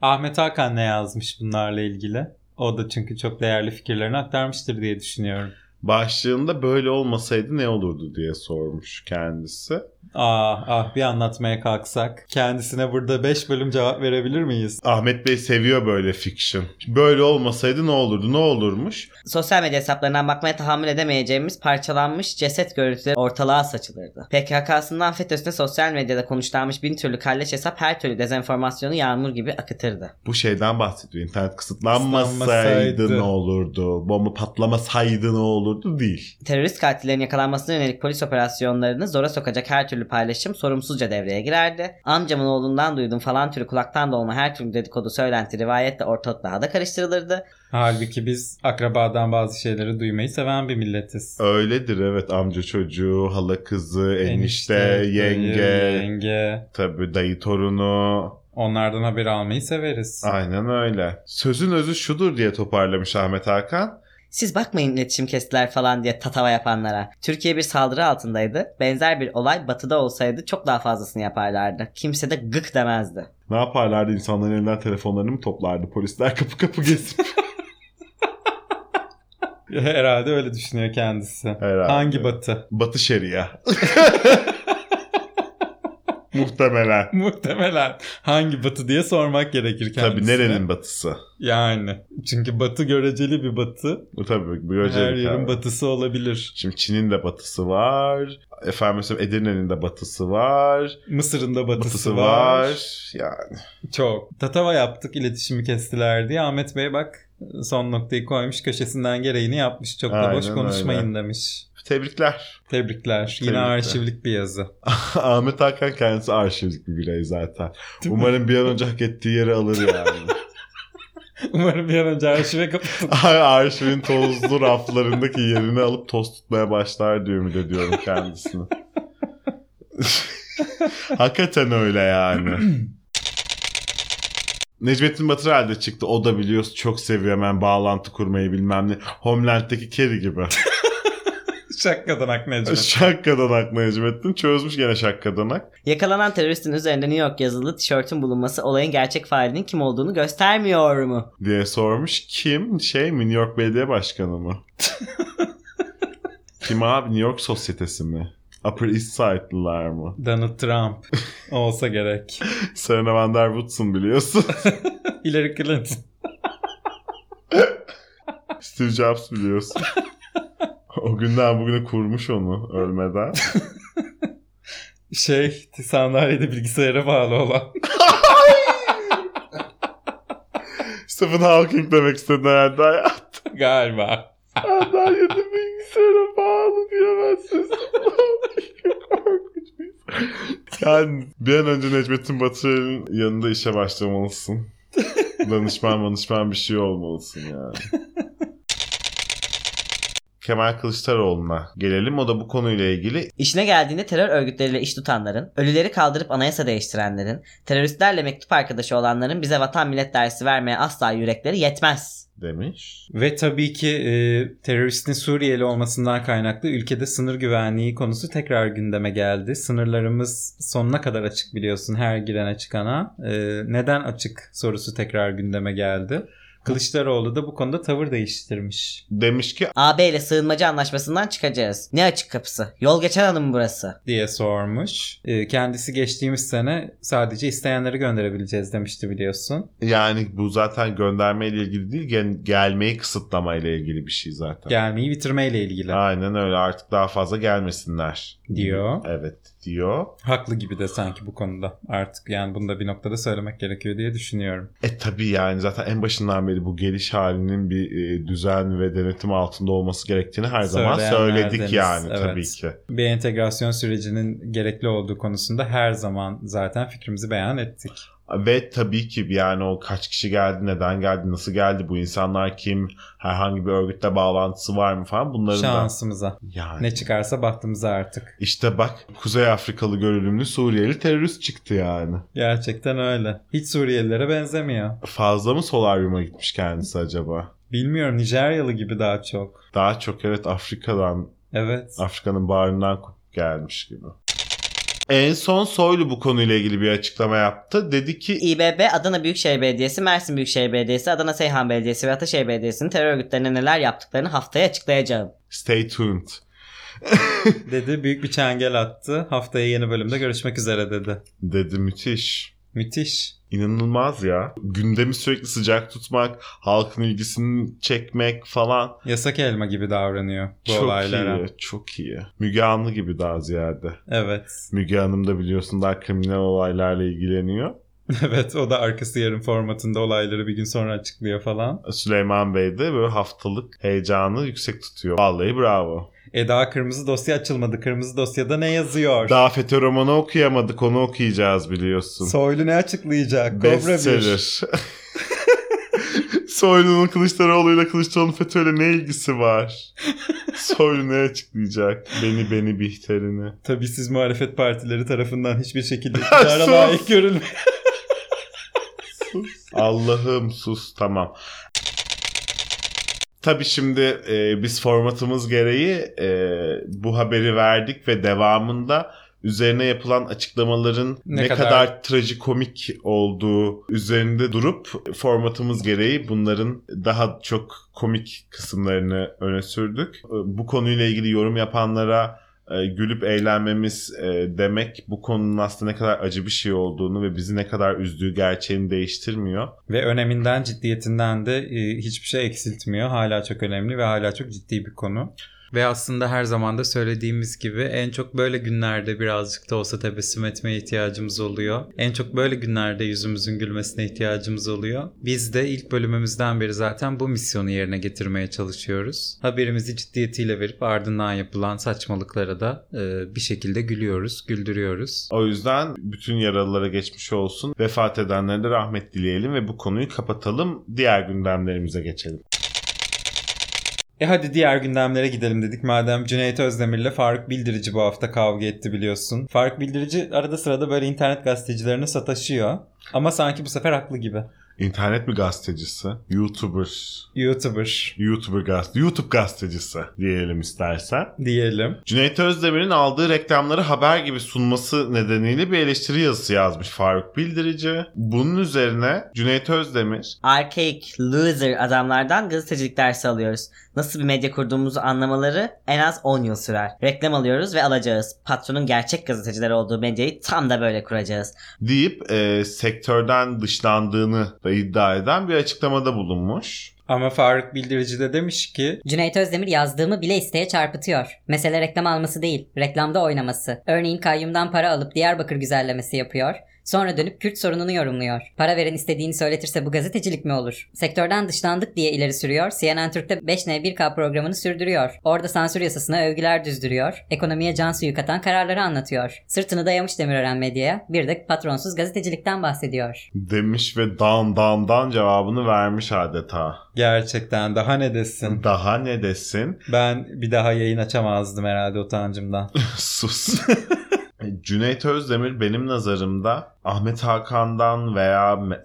Ahmet Hakan ne yazmış bunlarla ilgili? O da çünkü çok değerli fikirlerini aktarmıştır diye düşünüyorum. Başlığında böyle olmasaydı ne olurdu diye sormuş kendisi. Ah ah bir anlatmaya kalksak. Kendisine burada 5 bölüm cevap verebilir miyiz? Ahmet Bey seviyor böyle fiction. Böyle olmasaydı ne olurdu? Ne olurmuş? Sosyal medya hesaplarından bakmaya tahammül edemeyeceğimiz parçalanmış ceset görüntüleri ortalığa saçılırdı. PKK'sından FETÖ'süne sosyal medyada konuşlanmış bin türlü kalleş hesap her türlü dezenformasyonu yağmur gibi akıtırdı. Bu şeyden bahsediyor. İnternet kısıtlanmasaydı Kısıtlanmasaydı. ne olurdu? Bomba patlamasaydı ne olurdu? Değil. Terörist katillerin yakalanmasına yönelik polis operasyonlarını zora sokacak her türlü paylaşım sorumsuzca devreye girerdi. Amcamın oğlundan duydum falan türü kulaktan dolma her türlü dedikodu söylenti rivayet de ortalık daha da karıştırılırdı. Halbuki biz akrabadan bazı şeyleri duymayı seven bir milletiz. Öyledir evet amca çocuğu, hala kızı, enişte, dayı, yenge, yenge. tabii dayı torunu. Onlardan haber almayı severiz. Aynen öyle. Sözün özü şudur diye toparlamış Ahmet Hakan. Siz bakmayın iletişim kestiler falan diye tatava yapanlara. Türkiye bir saldırı altındaydı. Benzer bir olay batıda olsaydı çok daha fazlasını yaparlardı. Kimse de gık demezdi. Ne yaparlardı insanların elinden telefonlarını mı toplardı polisler kapı kapı gezip? Herhalde öyle düşünüyor kendisi. Herhalde. Hangi batı? Batı Şeria. Muhtemelen. Muhtemelen hangi batı diye sormak gerekir kendisine. Tabii nerenin batısı? Yani. Çünkü batı göreceli bir batı. Bu tabii bu Her göreceli yerin tabii. batısı olabilir. Şimdi Çin'in de batısı var. Efendim mesela Edirne'nin de batısı var. Mısır'ın da batısı, Batısı var. var. Yani Çok. Tatava yaptık iletişimi kestiler diye. Ahmet Bey bak son noktayı koymuş köşesinden gereğini yapmış. Çok da boş konuşmayın öyle. demiş. Tebrikler. Tebrikler. Yine Tebrikler. arşivlik bir yazı. Ahmet Hakan kendisi arşivlik bir birey zaten. Değil mi? Umarım bir an önce hak ettiği yeri alır yani. Umarım bir an önce arşive kapatın. Arşivin tozlu raflarındaki yerini alıp toz tutmaya başlar diye ümit ediyorum kendisini. Hakikaten öyle yani. Necmettin Batır halde çıktı. O da biliyorsun çok seviyor hemen bağlantı kurmayı bilmem ne. Homeland'deki Kerry gibi. Şakkadanak Necmet. Şakkadanak Necmettin. Çözmüş gene şakkadanak. Yakalanan teröristin üzerinde New York yazılı tişörtün bulunması olayın gerçek failinin kim olduğunu göstermiyor mu? diye sormuş. Kim? Şey mi? New York Belediye Başkanı mı? Kim abi? New York Sosyetesi mi? Upper East Side'lılar mı? Donald Trump olsa gerek. Serena Van Der Woodson biliyorsun. Hillary Clinton. Steve Jobs biliyorsun. o günden bugüne kurmuş onu ölmeden. Şey sandalyede bilgisayara bağlı olan. Stephen Hawking demek istedi herhalde hayat. Galiba. Sandalyede bilgisayara bağlı insan. Yani bir an önce Necmettin Batır'ın yanında işe başlamalısın. Danışman danışman bir şey olmalısın yani. Kemal Kılıçdaroğlu'na gelelim. O da bu konuyla ilgili İşine geldiğinde terör örgütleriyle iş tutanların, ölüleri kaldırıp anayasa değiştirenlerin, teröristlerle mektup arkadaşı olanların bize vatan millet dersi vermeye asla yürekleri yetmez. demiş. Ve tabii ki e, teröristin Suriyeli olmasından kaynaklı ülkede sınır güvenliği konusu tekrar gündeme geldi. Sınırlarımız sonuna kadar açık biliyorsun her girene çıkana. E, neden açık sorusu tekrar gündeme geldi. Kılıçdaroğlu da bu konuda tavır değiştirmiş Demiş ki AB ile sığınmacı anlaşmasından çıkacağız. Ne açık kapısı? Yol geçen hanım burası. diye sormuş. E, kendisi geçtiğimiz sene sadece isteyenleri gönderebileceğiz demişti biliyorsun. yani bu zaten gönderme ile ilgili değil gel- gelmeyi kısıtlama ile ilgili bir şey zaten. Gelmeyi bitirmeyle ilgili Aynen öyle artık daha fazla gelmesinler. diyor. Evet diyor. Haklı gibi de sanki bu konuda. Artık yani bunu da bir noktada söylemek gerekiyor diye düşünüyorum. E tabii yani zaten en başından beri bu geliş halinin bir e, düzen ve denetim altında olması gerektiğini her zaman söyledik yani evet. tabii ki. bir entegrasyon sürecinin gerekli olduğu konusunda her zaman zaten fikrimizi beyan ettik. Ve tabii ki yani o kaç kişi geldi, neden geldi, nasıl geldi, bu insanlar kim, herhangi bir örgütle bağlantısı var mı falan bunların da Şansımıza. yani Ne çıkarsa bahtımıza artık. işte bak Kuzey Afrikalı görünümlü Suriyeli terörist çıktı yani. Gerçekten öyle. Hiç Suriyelilere benzemiyor. Fazla mı solaryuma gitmiş kendisi acaba? Bilmiyorum Nijeryalı gibi daha çok. Daha çok evet Afrika'dan Evet. Afrika'nın bağrından gelmiş gibi. En son Soylu bu konuyla ilgili bir açıklama yaptı. Dedi ki İBB Adana Büyükşehir Belediyesi, Mersin Büyükşehir Belediyesi, Adana Seyhan Belediyesi ve Ataşehir Belediyesi'nin terör örgütlerine neler yaptıklarını haftaya açıklayacağım. stay tuned. Dedi büyük bir çengel attı. Haftaya yeni bölümde görüşmek üzere dedi. Dedi müthiş. Müthiş. İnanılmaz ya. Gündemi sürekli sıcak tutmak, halkın ilgisini çekmek falan. Yasak elma gibi davranıyor bu çok olaylara. iyi, çok iyi. Müge Anlı gibi daha ziyade. Evet. Müge Hanım da biliyorsun daha kriminal olaylarla ilgileniyor. Evet o da arkası yarım formatında olayları bir gün sonra açıklıyor falan. Süleyman Bey de böyle haftalık heyecanı yüksek tutuyor. Vallahi bravo. E daha kırmızı dosya açılmadı. Kırmızı dosyada ne yazıyor? Daha FETÖ romanı okuyamadık onu okuyacağız biliyorsun. Soylu ne açıklayacak? Bestseller. Soylu'nun Kılıçdaroğlu'yla Kılıçdaroğlu'nun FETÖ'yle ne ilgisi var? Soylu ne açıklayacak? Beni beni Bihter'ini. Tabii siz muhalefet partileri tarafından hiçbir şekilde iktidara layık görülmeyin. Allah'ım sus tamam. Tabii şimdi e, biz formatımız gereği e, bu haberi verdik ve devamında üzerine yapılan açıklamaların Ne ne, kadar- kadar... trajikomik olduğu üzerinde durup formatımız gereği bunların daha çok komik kısımlarını öne sürdük. Bu konuyla ilgili yorum yapanlara e, gülüp eğlenmemiz e, demek bu konunun aslında ne kadar acı bir şey olduğunu ve bizi ne kadar üzdüğü gerçeğini değiştirmiyor. Ve öneminden, ciddiyetinden de e, hiçbir şey eksiltmiyor. Hala çok önemli ve hala çok ciddi bir konu. Ve aslında her zaman da söylediğimiz gibi en çok böyle günlerde birazcık da olsa tebessüm etmeye ihtiyacımız oluyor. En çok böyle günlerde yüzümüzün gülmesine ihtiyacımız oluyor. Biz de ilk bölümümüzden beri zaten bu misyonu yerine getirmeye çalışıyoruz. Haberimizi ciddiyetiyle verip ardından yapılan saçmalıklara da e, bir şekilde gülüyoruz, güldürüyoruz. O yüzden bütün yaralılara geçmiş olsun. Vefat edenlere de rahmet dileyelim ve bu konuyu kapatalım. Diğer gündemlerimize geçelim. E hadi diğer gündemlere gidelim dedik. Madem Cüneyt Özdemir'le Faruk Bildirici bu hafta kavga etti biliyorsun. Faruk Bildirici arada sırada böyle internet gazetecilerine sataşıyor. Ama sanki bu sefer haklı gibi. İnternet mi gazetecisi? YouTuber. YouTuber YouTuber gazete, YouTube gazetecisi diyelim istersen. diyelim. Cüneyt Özdemir'in aldığı reklamları haber gibi sunması nedeniyle bir eleştiri yazısı yazmış Faruk Bildirici. Bunun üzerine Cüneyt Özdemir Archaic loser adamlardan gazetecilik dersi alıyoruz. Nasıl bir medya kurduğumuzu anlamaları en az 10 yıl sürer. Reklam alıyoruz ve alacağız. Patronun gerçek gazeteciler olduğu medyayı tam da böyle kuracağız. deyip e, sektörden dışlandığını da iddia eden bir açıklamada bulunmuş. Ama Faruk Bildirici de demiş ki Cüneyt Özdemir yazdığımı bile isteye çarpıtıyor. Mesele reklam alması değil, reklamda oynaması. Örneğin kayyumdan para alıp Diyarbakır güzellemesi yapıyor. Sonra dönüp Kürt sorununu yorumluyor. Para veren istediğini söyletirse bu gazetecilik mi olur? Sektörden dışlandık diye ileri sürüyor. CNN Türk'te 5N1K programını sürdürüyor. Orada sansür yasasına övgüler düzdürüyor. Ekonomiye can suyu katan kararları anlatıyor. Sırtını dayamış Demirören medyaya. Bir de patronsuz gazetecilikten bahsediyor. Demiş ve dan dan dan cevabını vermiş adeta. gerçekten daha ne desin? Daha ne desin? Ben bir daha yayın açamazdım herhalde utancımdan. Sus. Cüneyt Özdemir benim nazarımda Ahmet Hakan'dan veya Me-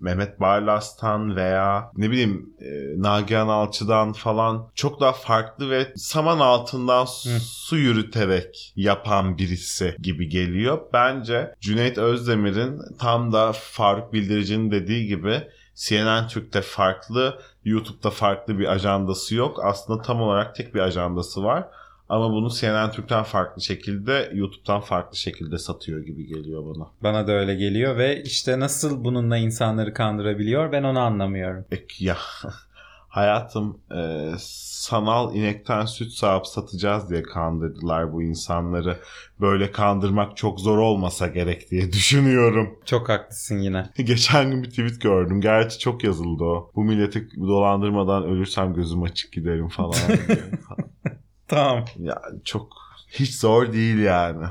Mehmet Barlas'tan veya ne bileyim e, Nagihan Alçı'dan falan çok daha farklı ve saman altından su, Hı. su yürüterek yapan birisi gibi geliyor. Bence Cüneyt Özdemir'in tam da Faruk Bildirici'nin dediği gibi CNN Türk'te farklı, YouTube'da farklı bir ajandası yok. Aslında tam olarak tek bir ajandası var. Ama bunu CNN Türk'ten farklı şekilde, YouTube'dan farklı şekilde satıyor gibi geliyor bana. Bana da öyle geliyor ve işte nasıl bununla insanları kandırabiliyor ben onu anlamıyorum. Ek ya hayatım e, sanal inekten süt sağıp satacağız diye kandırdılar bu insanları. Böyle kandırmak çok zor olmasa gerek diye düşünüyorum. Çok haklısın yine. Geçen gün bir tweet gördüm. Gerçi çok yazıldı o. Bu milleti dolandırmadan ölürsem gözüm açık giderim falan. Tamam. Ya çok hiç zor değil yani.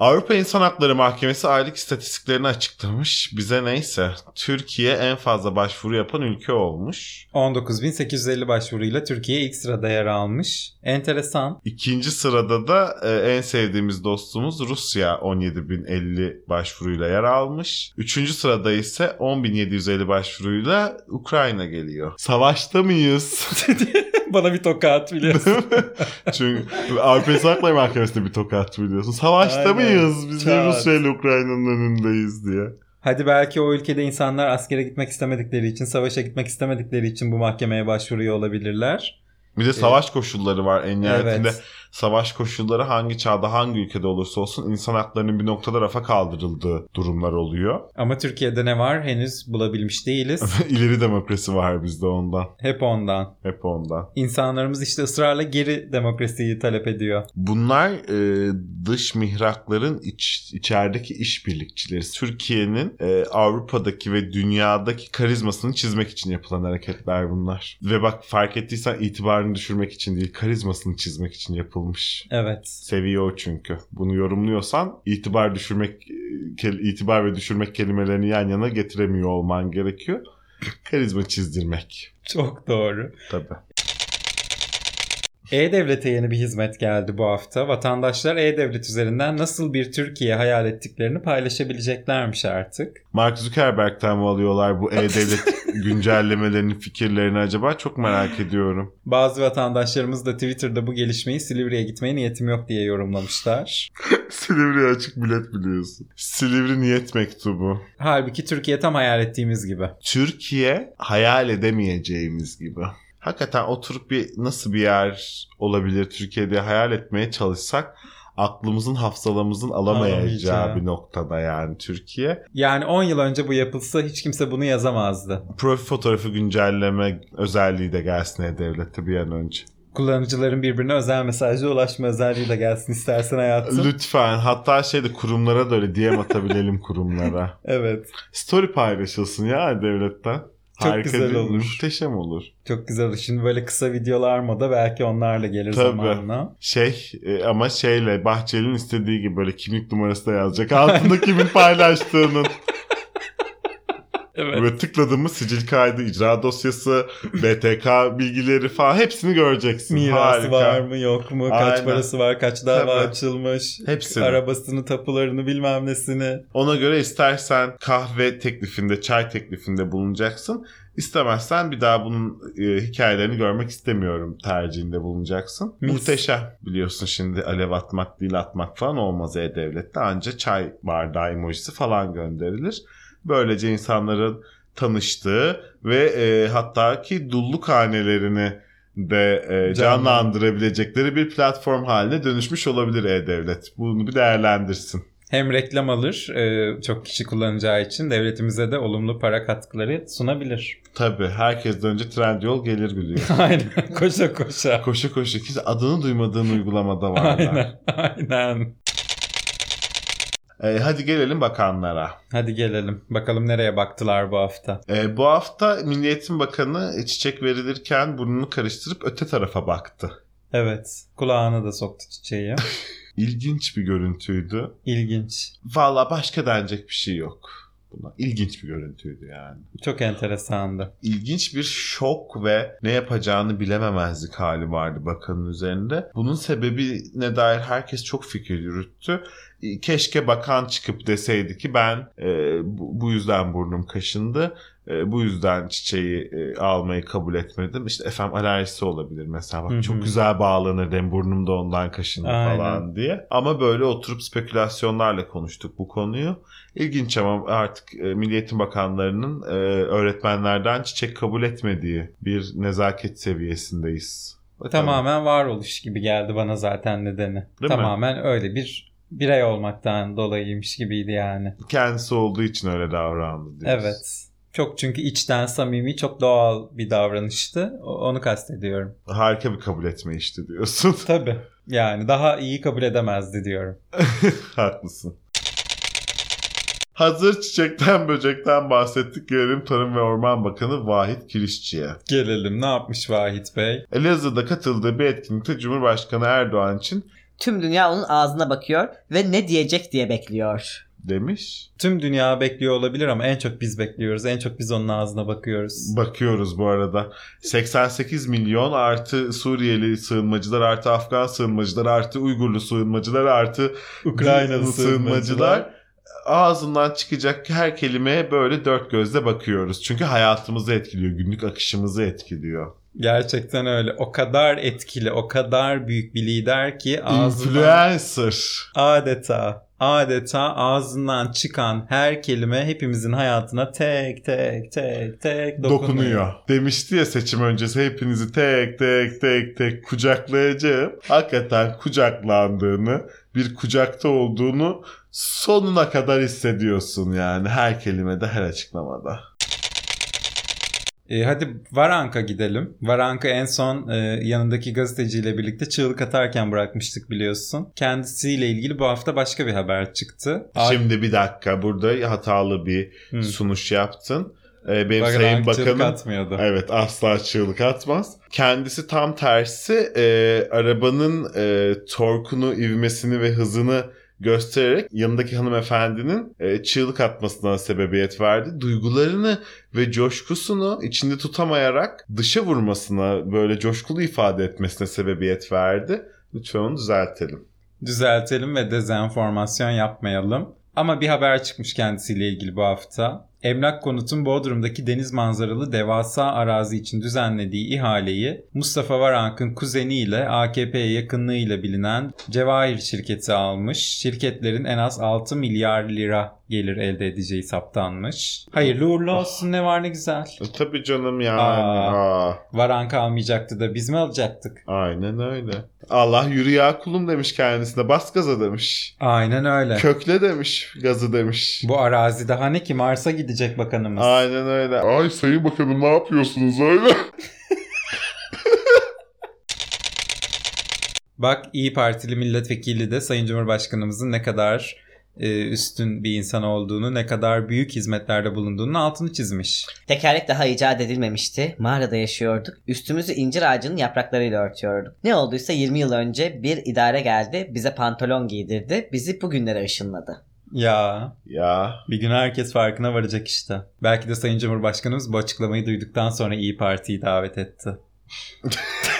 Avrupa İnsan Hakları Mahkemesi aylık istatistiklerini açıklamış. Bize neyse. Türkiye en fazla başvuru yapan ülke olmuş. 19.850 başvuruyla Türkiye ilk sırada yer almış. Enteresan. İkinci sırada da e, en sevdiğimiz dostumuz Rusya 17.050 başvuruyla yer almış. Üçüncü sırada ise 10.750 başvuruyla Ukrayna geliyor. Savaşta mıyız? Bana bir tokat biliyorsun. Çünkü Avrupa İnsan Hakları Mahkemesi'nde bir tokat biliyorsun. Savaşta Aynen. mıyız? Biz Çat. Rusya ile Ukrayna'nın önündeyiz diye. Hadi belki o ülkede insanlar askere gitmek istemedikleri için, savaşa gitmek istemedikleri için bu mahkemeye başvuruyor olabilirler. Bir de savaş koşulları var en nihayetinde. Evet. Savaş koşulları hangi çağda hangi ülkede olursa olsun insan haklarının bir noktada rafa kaldırıldığı durumlar oluyor. Ama Türkiye'de ne var henüz bulabilmiş değiliz. İleri demokrasi var bizde ondan. Hep ondan. Hep ondan. İnsanlarımız işte ısrarla geri demokrasiyi talep ediyor. Bunlar e, dış mihrakların iç, içerideki işbirlikçileri. Türkiye'nin e, Avrupa'daki ve dünyadaki karizmasını çizmek için yapılan hareketler bunlar. Ve bak fark ettiysen itibarını düşürmek için değil, karizmasını çizmek için yapılmış. Evet. Seviye o çünkü. Bunu yorumluyorsan itibar düşürmek, itibar ve düşürmek kelimelerini yan yana getiremiyor olman gerekiyor. Karizma çizdirmek. Çok doğru. Tabii. E-Devlet'e yeni bir hizmet geldi bu hafta. Vatandaşlar E-Devlet üzerinden nasıl bir Türkiye hayal ettiklerini paylaşabileceklermiş artık. Mark Zuckerberg'ten mi alıyorlar bu e-devlet güncellemelerinin fikirlerini acaba? Çok merak ediyorum. Bazı vatandaşlarımız da Twitter'da bu gelişmeyi Silivri'ye gitmeye niyetim yok diye yorumlamışlar. Silivri'ye açık bilet biliyorsun. Silivri niyet mektubu. Halbuki Türkiye tam hayal ettiğimiz gibi. Türkiye hayal edemeyeceğimiz gibi. Hakikaten oturup bir nasıl bir yer olabilir Türkiye'de hayal etmeye çalışsak aklımızın hafızalamızın alamayacağı bir noktada yani Türkiye. Yani 10 yıl önce bu yapılsa hiç kimse bunu yazamazdı. Profil fotoğrafı güncelleme özelliği de gelsin e-devlette bir an önce. Kullanıcıların birbirine özel mesajla ulaşma özelliği de gelsin istersen hayatım. Lütfen hatta şeyde kurumlara da öyle DM atabilelim kurumlara. evet. Story paylaşılsın ya devletten. Çok Harika güzel olur. Muhteşem olur. Çok güzel. Şimdi böyle kısa videolar moda belki onlarla gelir Tabii. zamanla. Şey e, ama şeyle Bahçeli'nin istediği gibi böyle kimlik numarası da yazacak. Altında kimin paylaştığının. Evet. Böyle tıkladığımı sicil kaydı, icra dosyası, BTK bilgileri falan hepsini göreceksin. Mirası Harika. var mı yok mu? Kaç Aynen. parası var? Kaç dava Tabii. açılmış? Hepsini. Arabasını, tapularını bilmem nesini. Ona göre istersen kahve teklifinde, çay teklifinde bulunacaksın. İstemezsen bir daha bunun e, hikayelerini görmek istemiyorum tercihinde bulunacaksın. Mis. Muhteşem. Biliyorsun şimdi alev atmak, dil atmak falan olmaz e-devlette. Anca çay bardağı emojisi falan gönderilir. Böylece insanların tanıştığı ve e, hatta ki dulluk hanelerini de e, canlandırabilecekleri bir platform haline dönüşmüş olabilir e-devlet. Bunu bir değerlendirsin. Hem reklam alır e, çok kişi kullanacağı için devletimize de olumlu para katkıları sunabilir. Tabii herkesten önce Trendyol gelir biliyor. Aynen koşa koşa. koşu koşu ki adını duymadığın uygulamada var. Aynen aynen. Ee, hadi gelelim bakanlara. Hadi gelelim. Bakalım nereye baktılar bu hafta. Ee, bu hafta Milli Eğitim Bakanı çiçek verilirken burnunu karıştırıp öte tarafa baktı. Evet. Kulağına da soktu çiçeği. İlginç bir görüntüydü. İlginç. Valla başka denecek bir şey yok. Buna. İlginç bir görüntüydü yani. Çok enteresandı. İlginç bir şok ve ne yapacağını bilememezlik hali vardı bakanın üzerinde. Bunun sebebine dair herkes çok fikir yürüttü. Keşke bakan çıkıp deseydi ki ben e, bu yüzden burnum kaşındı. E, bu yüzden çiçeği e, almayı kabul etmedim. İşte efendim alerjisi olabilir mesela. Bak Hı hı. çok güzel bağlanır hem burnum da ondan kaşındı Aynen. falan diye. Ama böyle oturup spekülasyonlarla konuştuk bu konuyu. İlginç ama artık e, Milli Eğitim Bakanlarının e, öğretmenlerden çiçek kabul etmediği bir nezaket seviyesindeyiz. Bakalım. Tamamen varoluş gibi geldi bana zaten nedeni. mi? Tamamen öyle bir birey olmaktan dolayıymış gibiydi yani. Kendisi olduğu için öyle davrandı diyorsun. Evet. Çok çünkü içten samimi, çok doğal bir davranıştı. Onu kastediyorum. Harika bir kabul etme işte diyorsun. Tabii. Yani daha iyi kabul edemezdi diyorum. Haklısın. Hazır çiçekten böcekten bahsettik. Gelelim Tarım ve Orman Bakanı Vahit Kirişçi'ye. Gelelim ne yapmış Vahit Bey? Elazığ'da katıldığı bir etkinlikte Cumhurbaşkanı Erdoğan için Tüm dünya onun ağzına bakıyor ve ne diyecek diye bekliyor. Demiş. Tüm dünya bekliyor olabilir ama en çok biz bekliyoruz. En çok biz onun ağzına bakıyoruz. Bakıyoruz bu arada. 88 milyon artı Suriyeli sığınmacılar artı Afgan sığınmacılar artı Uygurlu sığınmacılar artı Ukraynalı Sığınmacılar. sığınmacılar. ağzından çıkacak her kelimeye böyle dört gözle bakıyoruz. Çünkü hayatımızı etkiliyor, günlük akışımızı etkiliyor. Gerçekten öyle. O kadar etkili, o kadar büyük bir lider ki ağzından Influencer. adeta adeta ağzından çıkan her kelime hepimizin hayatına tek tek tek tek dokunuyor. dokunuyor. Demişti ya seçim öncesi hepinizi tek tek tek tek kucaklayacağım. Hakikaten kucaklandığını, bir kucakta olduğunu sonuna kadar hissediyorsun yani her kelimede, her açıklamada. E, hadi Varank'a gidelim. Varank'ı en son e, yanındaki gazeteciyle birlikte çığlık atarken bırakmıştık biliyorsun. Kendisiyle ilgili bu hafta başka bir haber çıktı. Şimdi bir dakika burada hatalı bir Hı. sunuş yaptın. Ee, benim Varank sayın bakanım atmıyordu. Evet asla çığlık atmaz. Kendisi tam tersi e, arabanın e, torkunu, ivmesini ve hızını göstererek yanındaki hanımefendinin e, çığlık atmasına sebebiyet verdi. Duygularını ve coşkusunu içinde tutamayarak dışa vurmasına böyle coşkulu ifade etmesine sebebiyet verdi. Lütfen onu düzeltelim. Düzeltelim ve dezenformasyon yapmayalım. Ama bir haber çıkmış kendisiyle ilgili bu hafta. Emlak Konut'un Bodrum'daki deniz manzaralı devasa arazi için düzenlediği ihaleyi Mustafa Varank'ın kuzeniyle AKP'ye yakınlığıyla bilinen Cevahir şirketi almış. Şirketlerin en az 6 milyar lira gelir elde edeceği saptanmış. Hayırlı uğurlu olsun ne var ne güzel. E, tabii canım yani. Aa. Aa, Varank almayacaktı da biz mi alacaktık? aynen öyle. Allah yürü ya kulum demiş kendisine. Bas gaza demiş. Aynen öyle. Kökle demiş. Gazı demiş. Bu arazi daha ne ki Mars'a gidecek bakanımız. Aynen öyle. Ay sayın bakanım ne yapıyorsunuz öyle? Bak İyi Partili milletvekili de Sayın Cumhurbaşkanımızın ne kadar üstün bir insan olduğunu, ne kadar büyük hizmetlerde bulunduğunun altını çizmiş. Tekerlek daha icat edilmemişti. Mağarada yaşıyorduk. Üstümüzü incir ağacının yapraklarıyla örtüyorduk. Ne olduysa 20 yıl önce bir idare geldi. Bize pantolon giydirdi. Bizi bugünlere ışınladı. Ya ya bir gün herkes farkına varacak işte. Belki de Sayın Cumhurbaşkanımız bu açıklamayı duyduktan sonra İyi Parti'yi davet etti.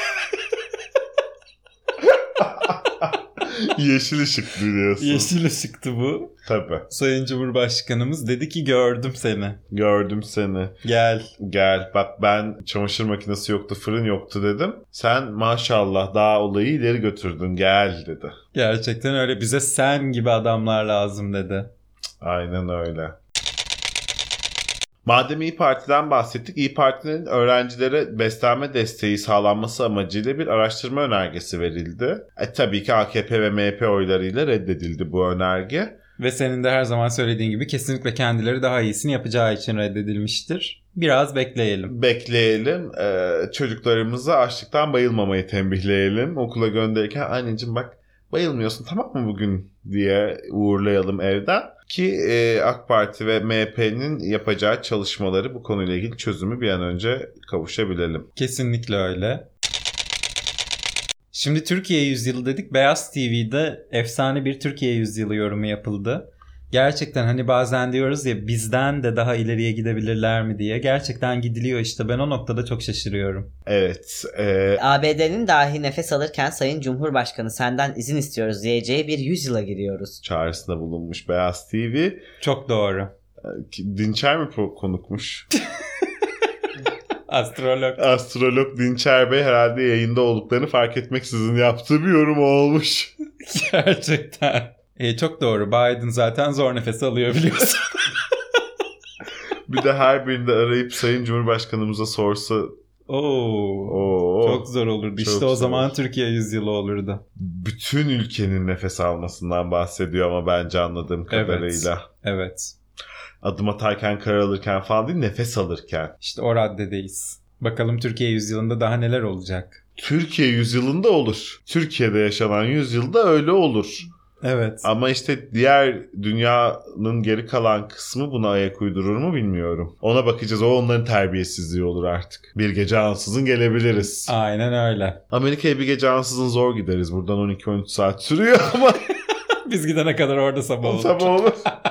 yeşil ışık biliyorsun. Yeşil ışıktı bu. Tabii. Sayın Cumhurbaşkanımız dedi ki gördüm seni. Gördüm seni. Gel. Gel bak ben çamaşır makinesi yoktu fırın yoktu dedim. Sen maşallah daha olayı ileri götürdün gel dedi. Gerçekten öyle bize sen gibi adamlar lazım dedi. Aynen öyle. Madem İyi Parti'den bahsettik, İyi Parti'nin öğrencilere beslenme desteği sağlanması amacıyla bir araştırma önergesi verildi. E tabii ki AKP ve MHP oylarıyla reddedildi bu önerge. Ve senin de her zaman söylediğin gibi kesinlikle kendileri daha iyisini yapacağı için reddedilmiştir. Biraz bekleyelim. Bekleyelim. Ee, çocuklarımızı açlıktan bayılmamayı tembihleyelim. Okula gönderirken anneciğim bak bayılmıyorsun tamam mı bugün diye uğurlayalım evden. Ki e, AK Parti ve MHP'nin yapacağı çalışmaları bu konuyla ilgili çözümü bir an önce kavuşabilelim. Kesinlikle öyle. Şimdi Türkiye yüzyılı dedik. Beyaz TV'de efsane bir Türkiye yüzyılı yorumu yapıldı. Gerçekten hani bazen diyoruz ya bizden de daha ileriye gidebilirler mi diye. Gerçekten gidiliyor işte. Ben o noktada çok şaşırıyorum. Evet. e, ABD'nin dahi nefes alırken Sayın Cumhurbaşkanı senden izin istiyoruz diyeceği bir yüzyıla giriyoruz. çağrısında bulunmuş Beyaz TV. Çok doğru. Ki- Dinçer mi konukmuş? Astrolog. Astrolog Dinçer Bey herhalde yayında olduklarını fark etmeksizin yaptığı bir yorum olmuş. Gerçekten. E, çok doğru. Biden zaten zor nefes alıyor biliyorsun. Bir de her birinde arayıp Sayın Cumhurbaşkanımıza sorsa Oo. Oo, Çok zor olurdu. Çok işte o zaman Türkiye yüzyılı olurdu. bütün ülkenin nefes almasından bahsediyor ama bence anladığım Evet. kadarıyla. Evet. Adım atarken, karar alırken falan değil, nefes alırken. İşte o raddedeyiz. Bakalım Türkiye yüzyılında daha neler olacak. Türkiye yüzyılında olur. Türkiye'de yaşanan yüzyılda öyle olur. Evet. Ama işte diğer dünyanın geri kalan kısmı buna ayak uydurur mu bilmiyorum. Ona bakacağız. O onların terbiyesizliği olur artık. Bir gece ansızın gelebiliriz. Aynen öyle. Amerika'ya bir gece ansızın zor gideriz. Buradan 12-13 saat sürüyor ama Biz gidene kadar orada sabah olur. sabah olur.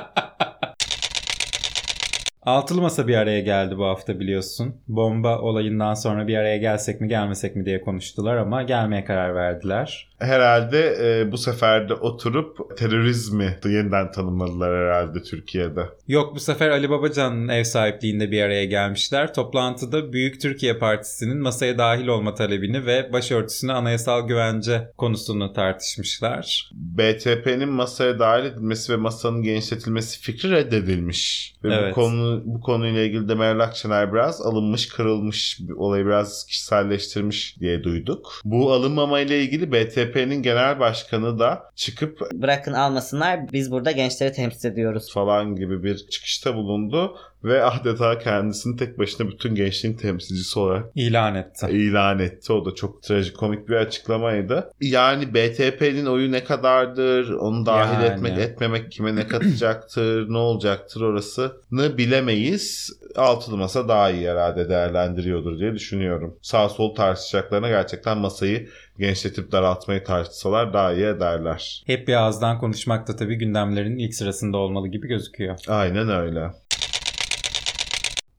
Altılı Masa bir araya geldi bu hafta biliyorsun. Bomba olayından sonra bir araya gelsek mi gelmesek mi diye konuştular ama gelmeye karar verdiler. Herhalde e, bu sefer de oturup terörizmi yeniden tanımladılar herhalde Türkiye'de. Yok bu sefer Ali Babacan'ın ev sahipliğinde bir araya gelmişler. Toplantıda Büyük Türkiye Partisi'nin masaya dahil olma talebini ve başörtüsüne anayasal güvence konusunu tartışmışlar. BTP'nin masaya dahil edilmesi ve masanın genişletilmesi fikri reddedilmiş. Ve Evet. bu konu bu konuyla ilgili de Meral Akşener biraz alınmış, kırılmış, olayı biraz kişiselleştirmiş diye duyduk. Bu alınmama ile ilgili BTP'nin genel başkanı da çıkıp Bırakın almasınlar biz burada gençleri temsil ediyoruz. falan gibi bir çıkışta bulundu ve adeta kendisini tek başına bütün gençliğin temsilcisi olarak İlan etti. ilan etti. O da çok trajikomik bir açıklamaydı. Yani BTP'nin oyu ne kadardır, onu dahil Yani. etmek etmemek kime ne katacaktır, ne olacaktır orasını bilemeyiz. Altılı masa daha iyi herhalde değerlendiriyordur diye düşünüyorum. Sağ sol tartışacaklarına gerçekten masayı genişletip daraltmayı tartışsalar daha iyi ederler. Hep bir ağızdan konuşmak da tabii gündemlerin ilk sırasında olmalı gibi gözüküyor. Aynen öyle.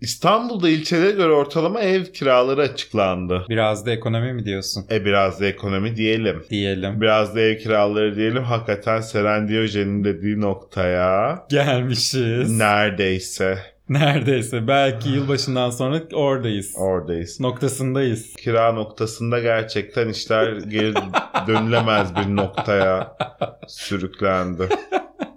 İstanbul'da ilçelere göre ortalama ev kiraları açıklandı. Biraz da ekonomi mi diyorsun? E biraz da ekonomi diyelim. Diyelim. Biraz da ev kiraları diyelim. Hakikaten Seren Diyojen'in dediği noktaya Gelmişiz. neredeyse Neredeyse. Belki yılbaşından sonra oradayız. oradayız. Noktasındayız. Kira noktasında gerçekten işler geri dönülemez bir noktaya sürüklendi.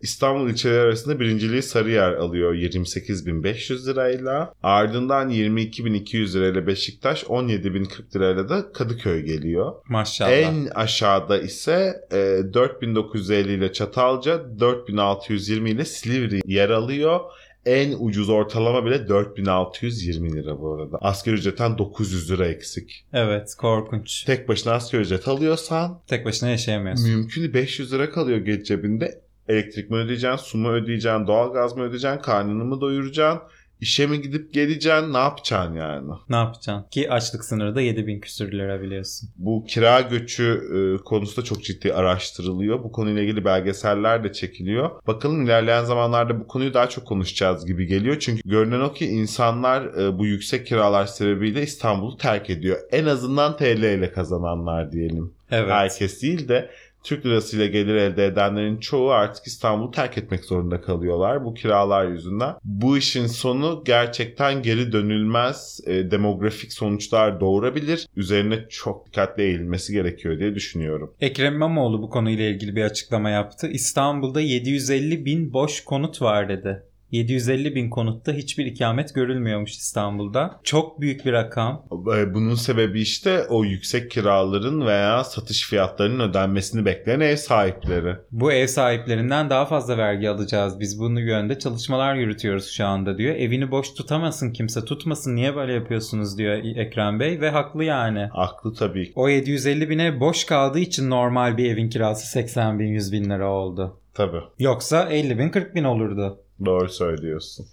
İstanbul ilçeleri arasında birinciliği Sarıyer alıyor 28.500 lirayla. Ardından 22.200 lirayla Beşiktaş, 17.040 lirayla da Kadıköy geliyor. Maşallah. En aşağıda ise e, 4950 ile Çatalca, 4620 ile Silivri yer alıyor. En ucuz ortalama bile 4620 lira bu arada. Asgari ücretten 900 lira eksik. Evet korkunç. Tek başına asgari ücret alıyorsan Tek başına yaşayamıyorsun. mümkün 500 lira kalıyor geç cebinde. Elektrik mi ödeyeceksin, su mu ödeyeceksin, doğalgaz mı ödeyeceksin, karnını mı doyuracaksın, işe mi gidip geleceksin, ne yapacaksın yani? Ne yapacaksın? Ki açlık sınırı da 7000 küsür lira biliyorsun. Bu kira göçü e, konusu da çok ciddi araştırılıyor. Bu konuyla ilgili belgeseller de çekiliyor. Bakalım ilerleyen zamanlarda bu konuyu daha çok konuşacağız gibi geliyor. Çünkü görünen o ki insanlar e, bu yüksek kiralar sebebiyle İstanbul'u terk ediyor. En azından TL ile kazananlar diyelim. Evet. Herkes değil de Türk lirasıyla gelir elde edenlerin çoğu artık İstanbul'u terk etmek zorunda kalıyorlar bu kiralar yüzünden. Bu işin sonu gerçekten geri dönülmez e, demografik sonuçlar doğurabilir. Üzerine çok dikkatli eğilmesi gerekiyor diye düşünüyorum. Ekrem İmamoğlu bu konuyla ilgili bir açıklama yaptı. İstanbul'da 750 bin boş konut var dedi. 750 bin konutta hiçbir ikamet görülmüyormuş İstanbul'da. Çok büyük bir rakam. Bunun sebebi işte o yüksek kiraların veya satış fiyatlarının ödenmesini bekleyen ev sahipleri. Bu ev sahiplerinden daha fazla vergi alacağız. Biz bunu yönde çalışmalar yürütüyoruz şu anda diyor. Evini boş tutamasın kimse tutmasın niye böyle yapıyorsunuz diyor Ekrem Bey ve haklı yani. Haklı tabii. O 750 bin ev boş kaldığı için normal bir evin kirası 80 bin 100 bin lira oldu. Tabii. Yoksa 50 bin 40 bin olurdu. Doğru söylüyorsun.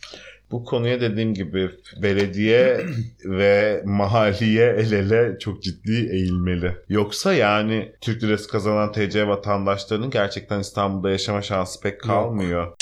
Bu konuya dediğim gibi belediye ve mahaliye el ele çok ciddi eğilmeli. Yoksa yani Türk lirası kazanan TC vatandaşlarının gerçekten İstanbul'da yaşama şansı pek kalmıyor.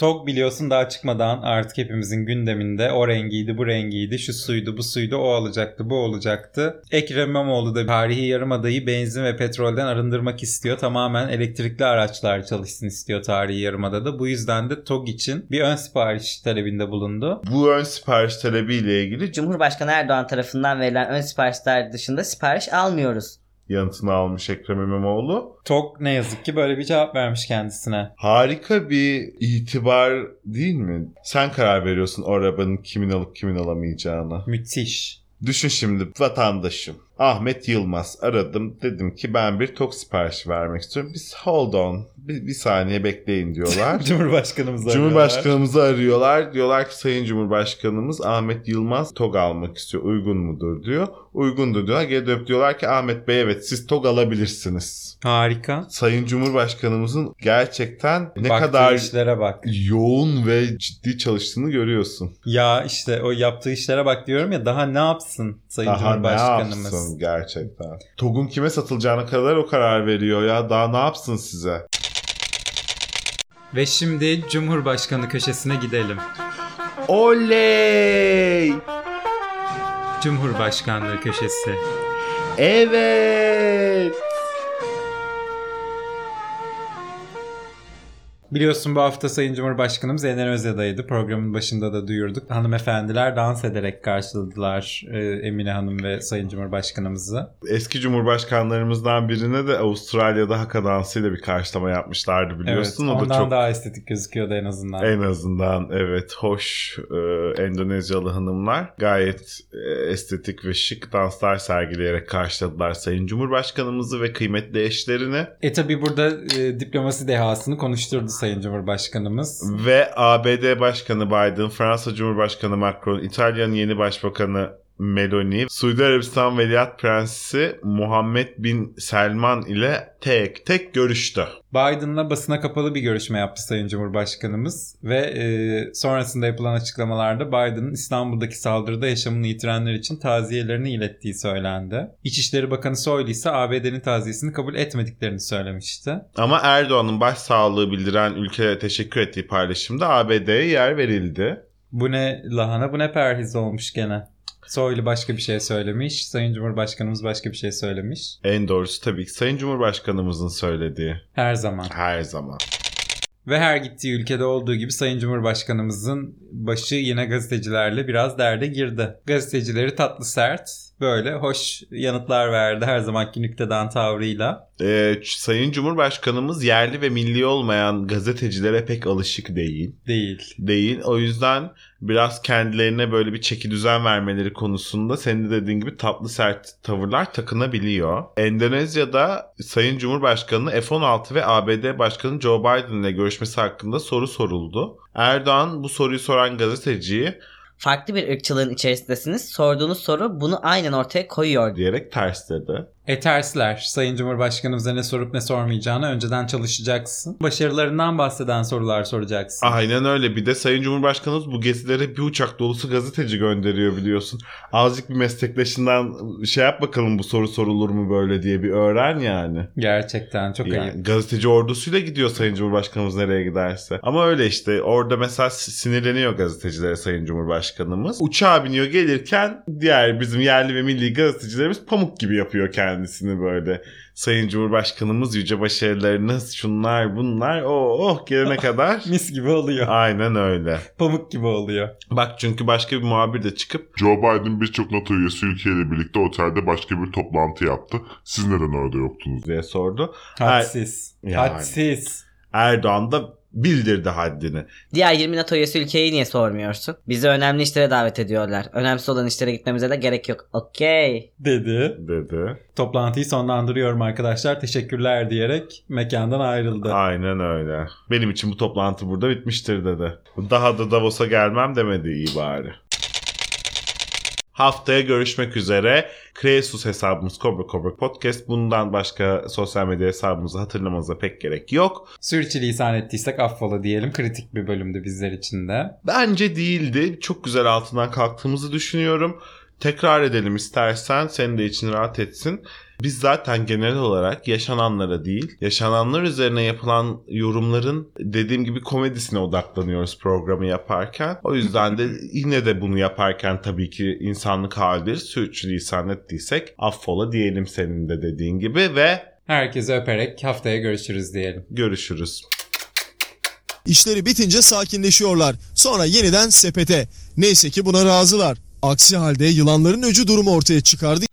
TOG biliyorsun daha çıkmadan artık hepimizin gündeminde o rengiydi bu rengiydi şu suydu bu suydu o olacaktı bu olacaktı. Ekrem İmamoğlu da tarihi yarımadayı benzin ve petrolden arındırmak istiyor. Tamamen elektrikli araçlar çalışsın istiyor tarihi yarımadada. Bu yüzden de TOG için bir ön sipariş talebinde bulundu. Bu ön sipariş talebiyle ilgili Cumhurbaşkanı Erdoğan tarafından verilen ön siparişler dışında sipariş almıyoruz. Yanıtını almış Ekrem İmamoğlu. TOG ne yazık ki böyle bir cevap vermiş kendisine. Harika bir itibar değil mi? Sen karar veriyorsun o arabanın kimin alıp kimin alamayacağına. Müthiş. Düşün şimdi vatandaşım. Ahmet Yılmaz aradım. Dedim ki ben bir tok siparişi vermek istiyorum. Biz hold on. Bir, bir saniye bekleyin diyorlar. Cumhurbaşkanımız arıyorlar. Cumhurbaşkanımızı arıyorlar. Diyorlar ki Sayın Cumhurbaşkanımız Ahmet Yılmaz TOG almak istiyor. Uygun mudur diyor. Uygundur diyorlar. Geri dönüp diyorlar ki Ahmet Bey evet siz TOG alabilirsiniz. Harika. Sayın Cumhurbaşkanımızın gerçekten ne Baktığı kadar işlere bak. yoğun ve ciddi çalıştığını görüyorsun. Ya işte o yaptığı işlere bak diyorum ya daha ne yapsın Sayın Daha ne Cumhurbaşkanımız. Yapsın gerçekten. TOG'un kime satılacağına kadar o karar veriyor ya. Daha ne yapsın size? Ve şimdi Cumhurbaşkanı köşesine gidelim. Oley! Cumhurbaşkanlığı köşesi. Evet! Biliyorsun bu hafta Sayın Cumhurbaşkanımız Ener Özdağ'ydı. Programın başında da duyurduk. Hanımefendiler dans ederek karşıladılar e, Emine Hanım ve Sayın Cumhurbaşkanımızı. Eski cumhurbaşkanlarımızdan birine de Avustralya'da haka dansıyla bir karşılama yapmışlardı biliyorsun. evet, o ondan da çok daha estetik gözüküyordu en azından. en azından evet hoş e, Endonezyalı hanımlar gayet e, estetik ve şık danslar sergileyerek karşıladılar Sayın Cumhurbaşkanımızı ve kıymetli eşlerini. E tabi burada e, diplomasi dehasını konuşturdu Sayın Cumhurbaşkanımız. Ve ABD Başkanı Biden, Fransa Cumhurbaşkanı Macron, İtalya'nın yeni başbakanı Meloni, Suudi Arabistan Veliaht Prensi Muhammed Bin Selman ile tek tek görüştü. Biden'la basına kapalı bir görüşme yaptı Sayın Cumhurbaşkanımız ve e, sonrasında yapılan açıklamalarda Biden'ın İstanbul'daki saldırıda yaşamını yitirenler için taziyelerini ilettiği söylendi. İçişleri Bakanı Soylu ise ABD'nin taziyesini kabul etmediklerini söylemişti. Ama Erdoğan'ın başsağlığı bildiren ülkelere teşekkür ettiği paylaşımda ABD'ye yer verildi. Bu ne lahana bu ne perhiz olmuş gene. Soylu başka bir şey söylemiş. Sayın Cumhurbaşkanımız başka bir şey söylemiş. En doğrusu tabii ki Sayın Cumhurbaşkanımızın söylediği. Her zaman. Her zaman. Ve her gittiği ülkede olduğu gibi Sayın Cumhurbaşkanımızın başı yine gazetecilerle biraz derde girdi. Gazetecileri tatlı sert, böyle hoş yanıtlar verdi her zamanki nükteden tavrıyla. Ee, Sayın Cumhurbaşkanımız yerli ve milli olmayan gazetecilere pek alışık değil. Değil. Değil. O yüzden biraz kendilerine böyle bir çeki düzen vermeleri konusunda senin de dediğin gibi tatlı sert tavırlar takınabiliyor. Endonezya'da Sayın Cumhurbaşkanı F-16 ve ABD Başkanı Joe Biden ile görüşmesi hakkında soru soruldu. Erdoğan bu soruyu soran gazeteciyi Farklı bir ırkçılığın içerisindesiniz. Sorduğunuz soru bunu aynen ortaya koyuyor. diyerek tersledi. E tersler. Sayın Cumhurbaşkanımıza ne sorup ne sormayacağını önceden çalışacaksın. Başarılarından bahseden sorular soracaksın. Aynen öyle. Bir de Sayın Cumhurbaşkanımız bu gezilere bir uçak dolusu gazeteci gönderiyor biliyorsun. Azıcık bir meslektaşından şey yap bakalım bu soru sorulur mu böyle diye bir öğren yani. Gerçekten çok Yani ayıp. gazeteci ordusuyla gidiyor Sayın Cumhurbaşkanımız nereye giderse. Ama öyle işte orada mesela sinirleniyor gazetecilere Sayın Cumhurbaşkanımız. Uçağa biniyor gelirken diğer bizim yerli ve milli gazetecilerimiz pamuk gibi yapıyor kendisini böyle. Sayın Cumhurbaşkanımız yüce başarılarınız şunlar bunlar oh oh gelene kadar. Mis gibi oluyor. Aynen öyle. Pamuk gibi oluyor. Bak çünkü başka bir muhabir de çıkıp Joe Biden birçok NATO üyesi ülkeyle birlikte otelde başka bir toplantı yaptı. Siz neden orada yoktunuz? diye sordu. Hadsiz. Yani. Hadsiz. Erdoğan da bildirdi haddini. Diğer 20 NATO üyesi ülkeyi niye sormuyorsun? Bizi önemli işlere davet ediyorlar. Önemsiz olan işlere gitmemize de gerek yok. Okey. Dedi. Dedi. Toplantıyı sonlandırıyorum arkadaşlar. Teşekkürler diyerek mekandan ayrıldı. Aynen öyle. Benim için bu toplantı burada bitmiştir dedi. Daha da Davos'a gelmem demedi iyi bari. Haftaya görüşmek üzere. Kreasus hesabımız Cobra Cobra Podcast. Bundan başka sosyal medya hesabımızı hatırlamanıza pek gerek yok. Sürçülisan ettiysek affola diyelim. Kritik bir bölümdü bizler için de. Bence değildi. Çok güzel altından kalktığımızı düşünüyorum. Tekrar edelim istersen. Senin de için rahat etsin. Biz zaten genel olarak yaşananlara değil, yaşananlar üzerine yapılan yorumların dediğim gibi komedisine odaklanıyoruz programı yaparken. O yüzden de yine de bunu yaparken tabii ki insanlık halidir. Sürçülisan ettiysek affola diyelim senin de dediğin gibi ve Herkese öperek haftaya görüşürüz diyelim. görüşürüz. İşleri bitince sakinleşiyorlar. Sonra yeniden sepete. Neyse ki buna razılar. Aksi halde yılanların öcü durumu ortaya çıkardı.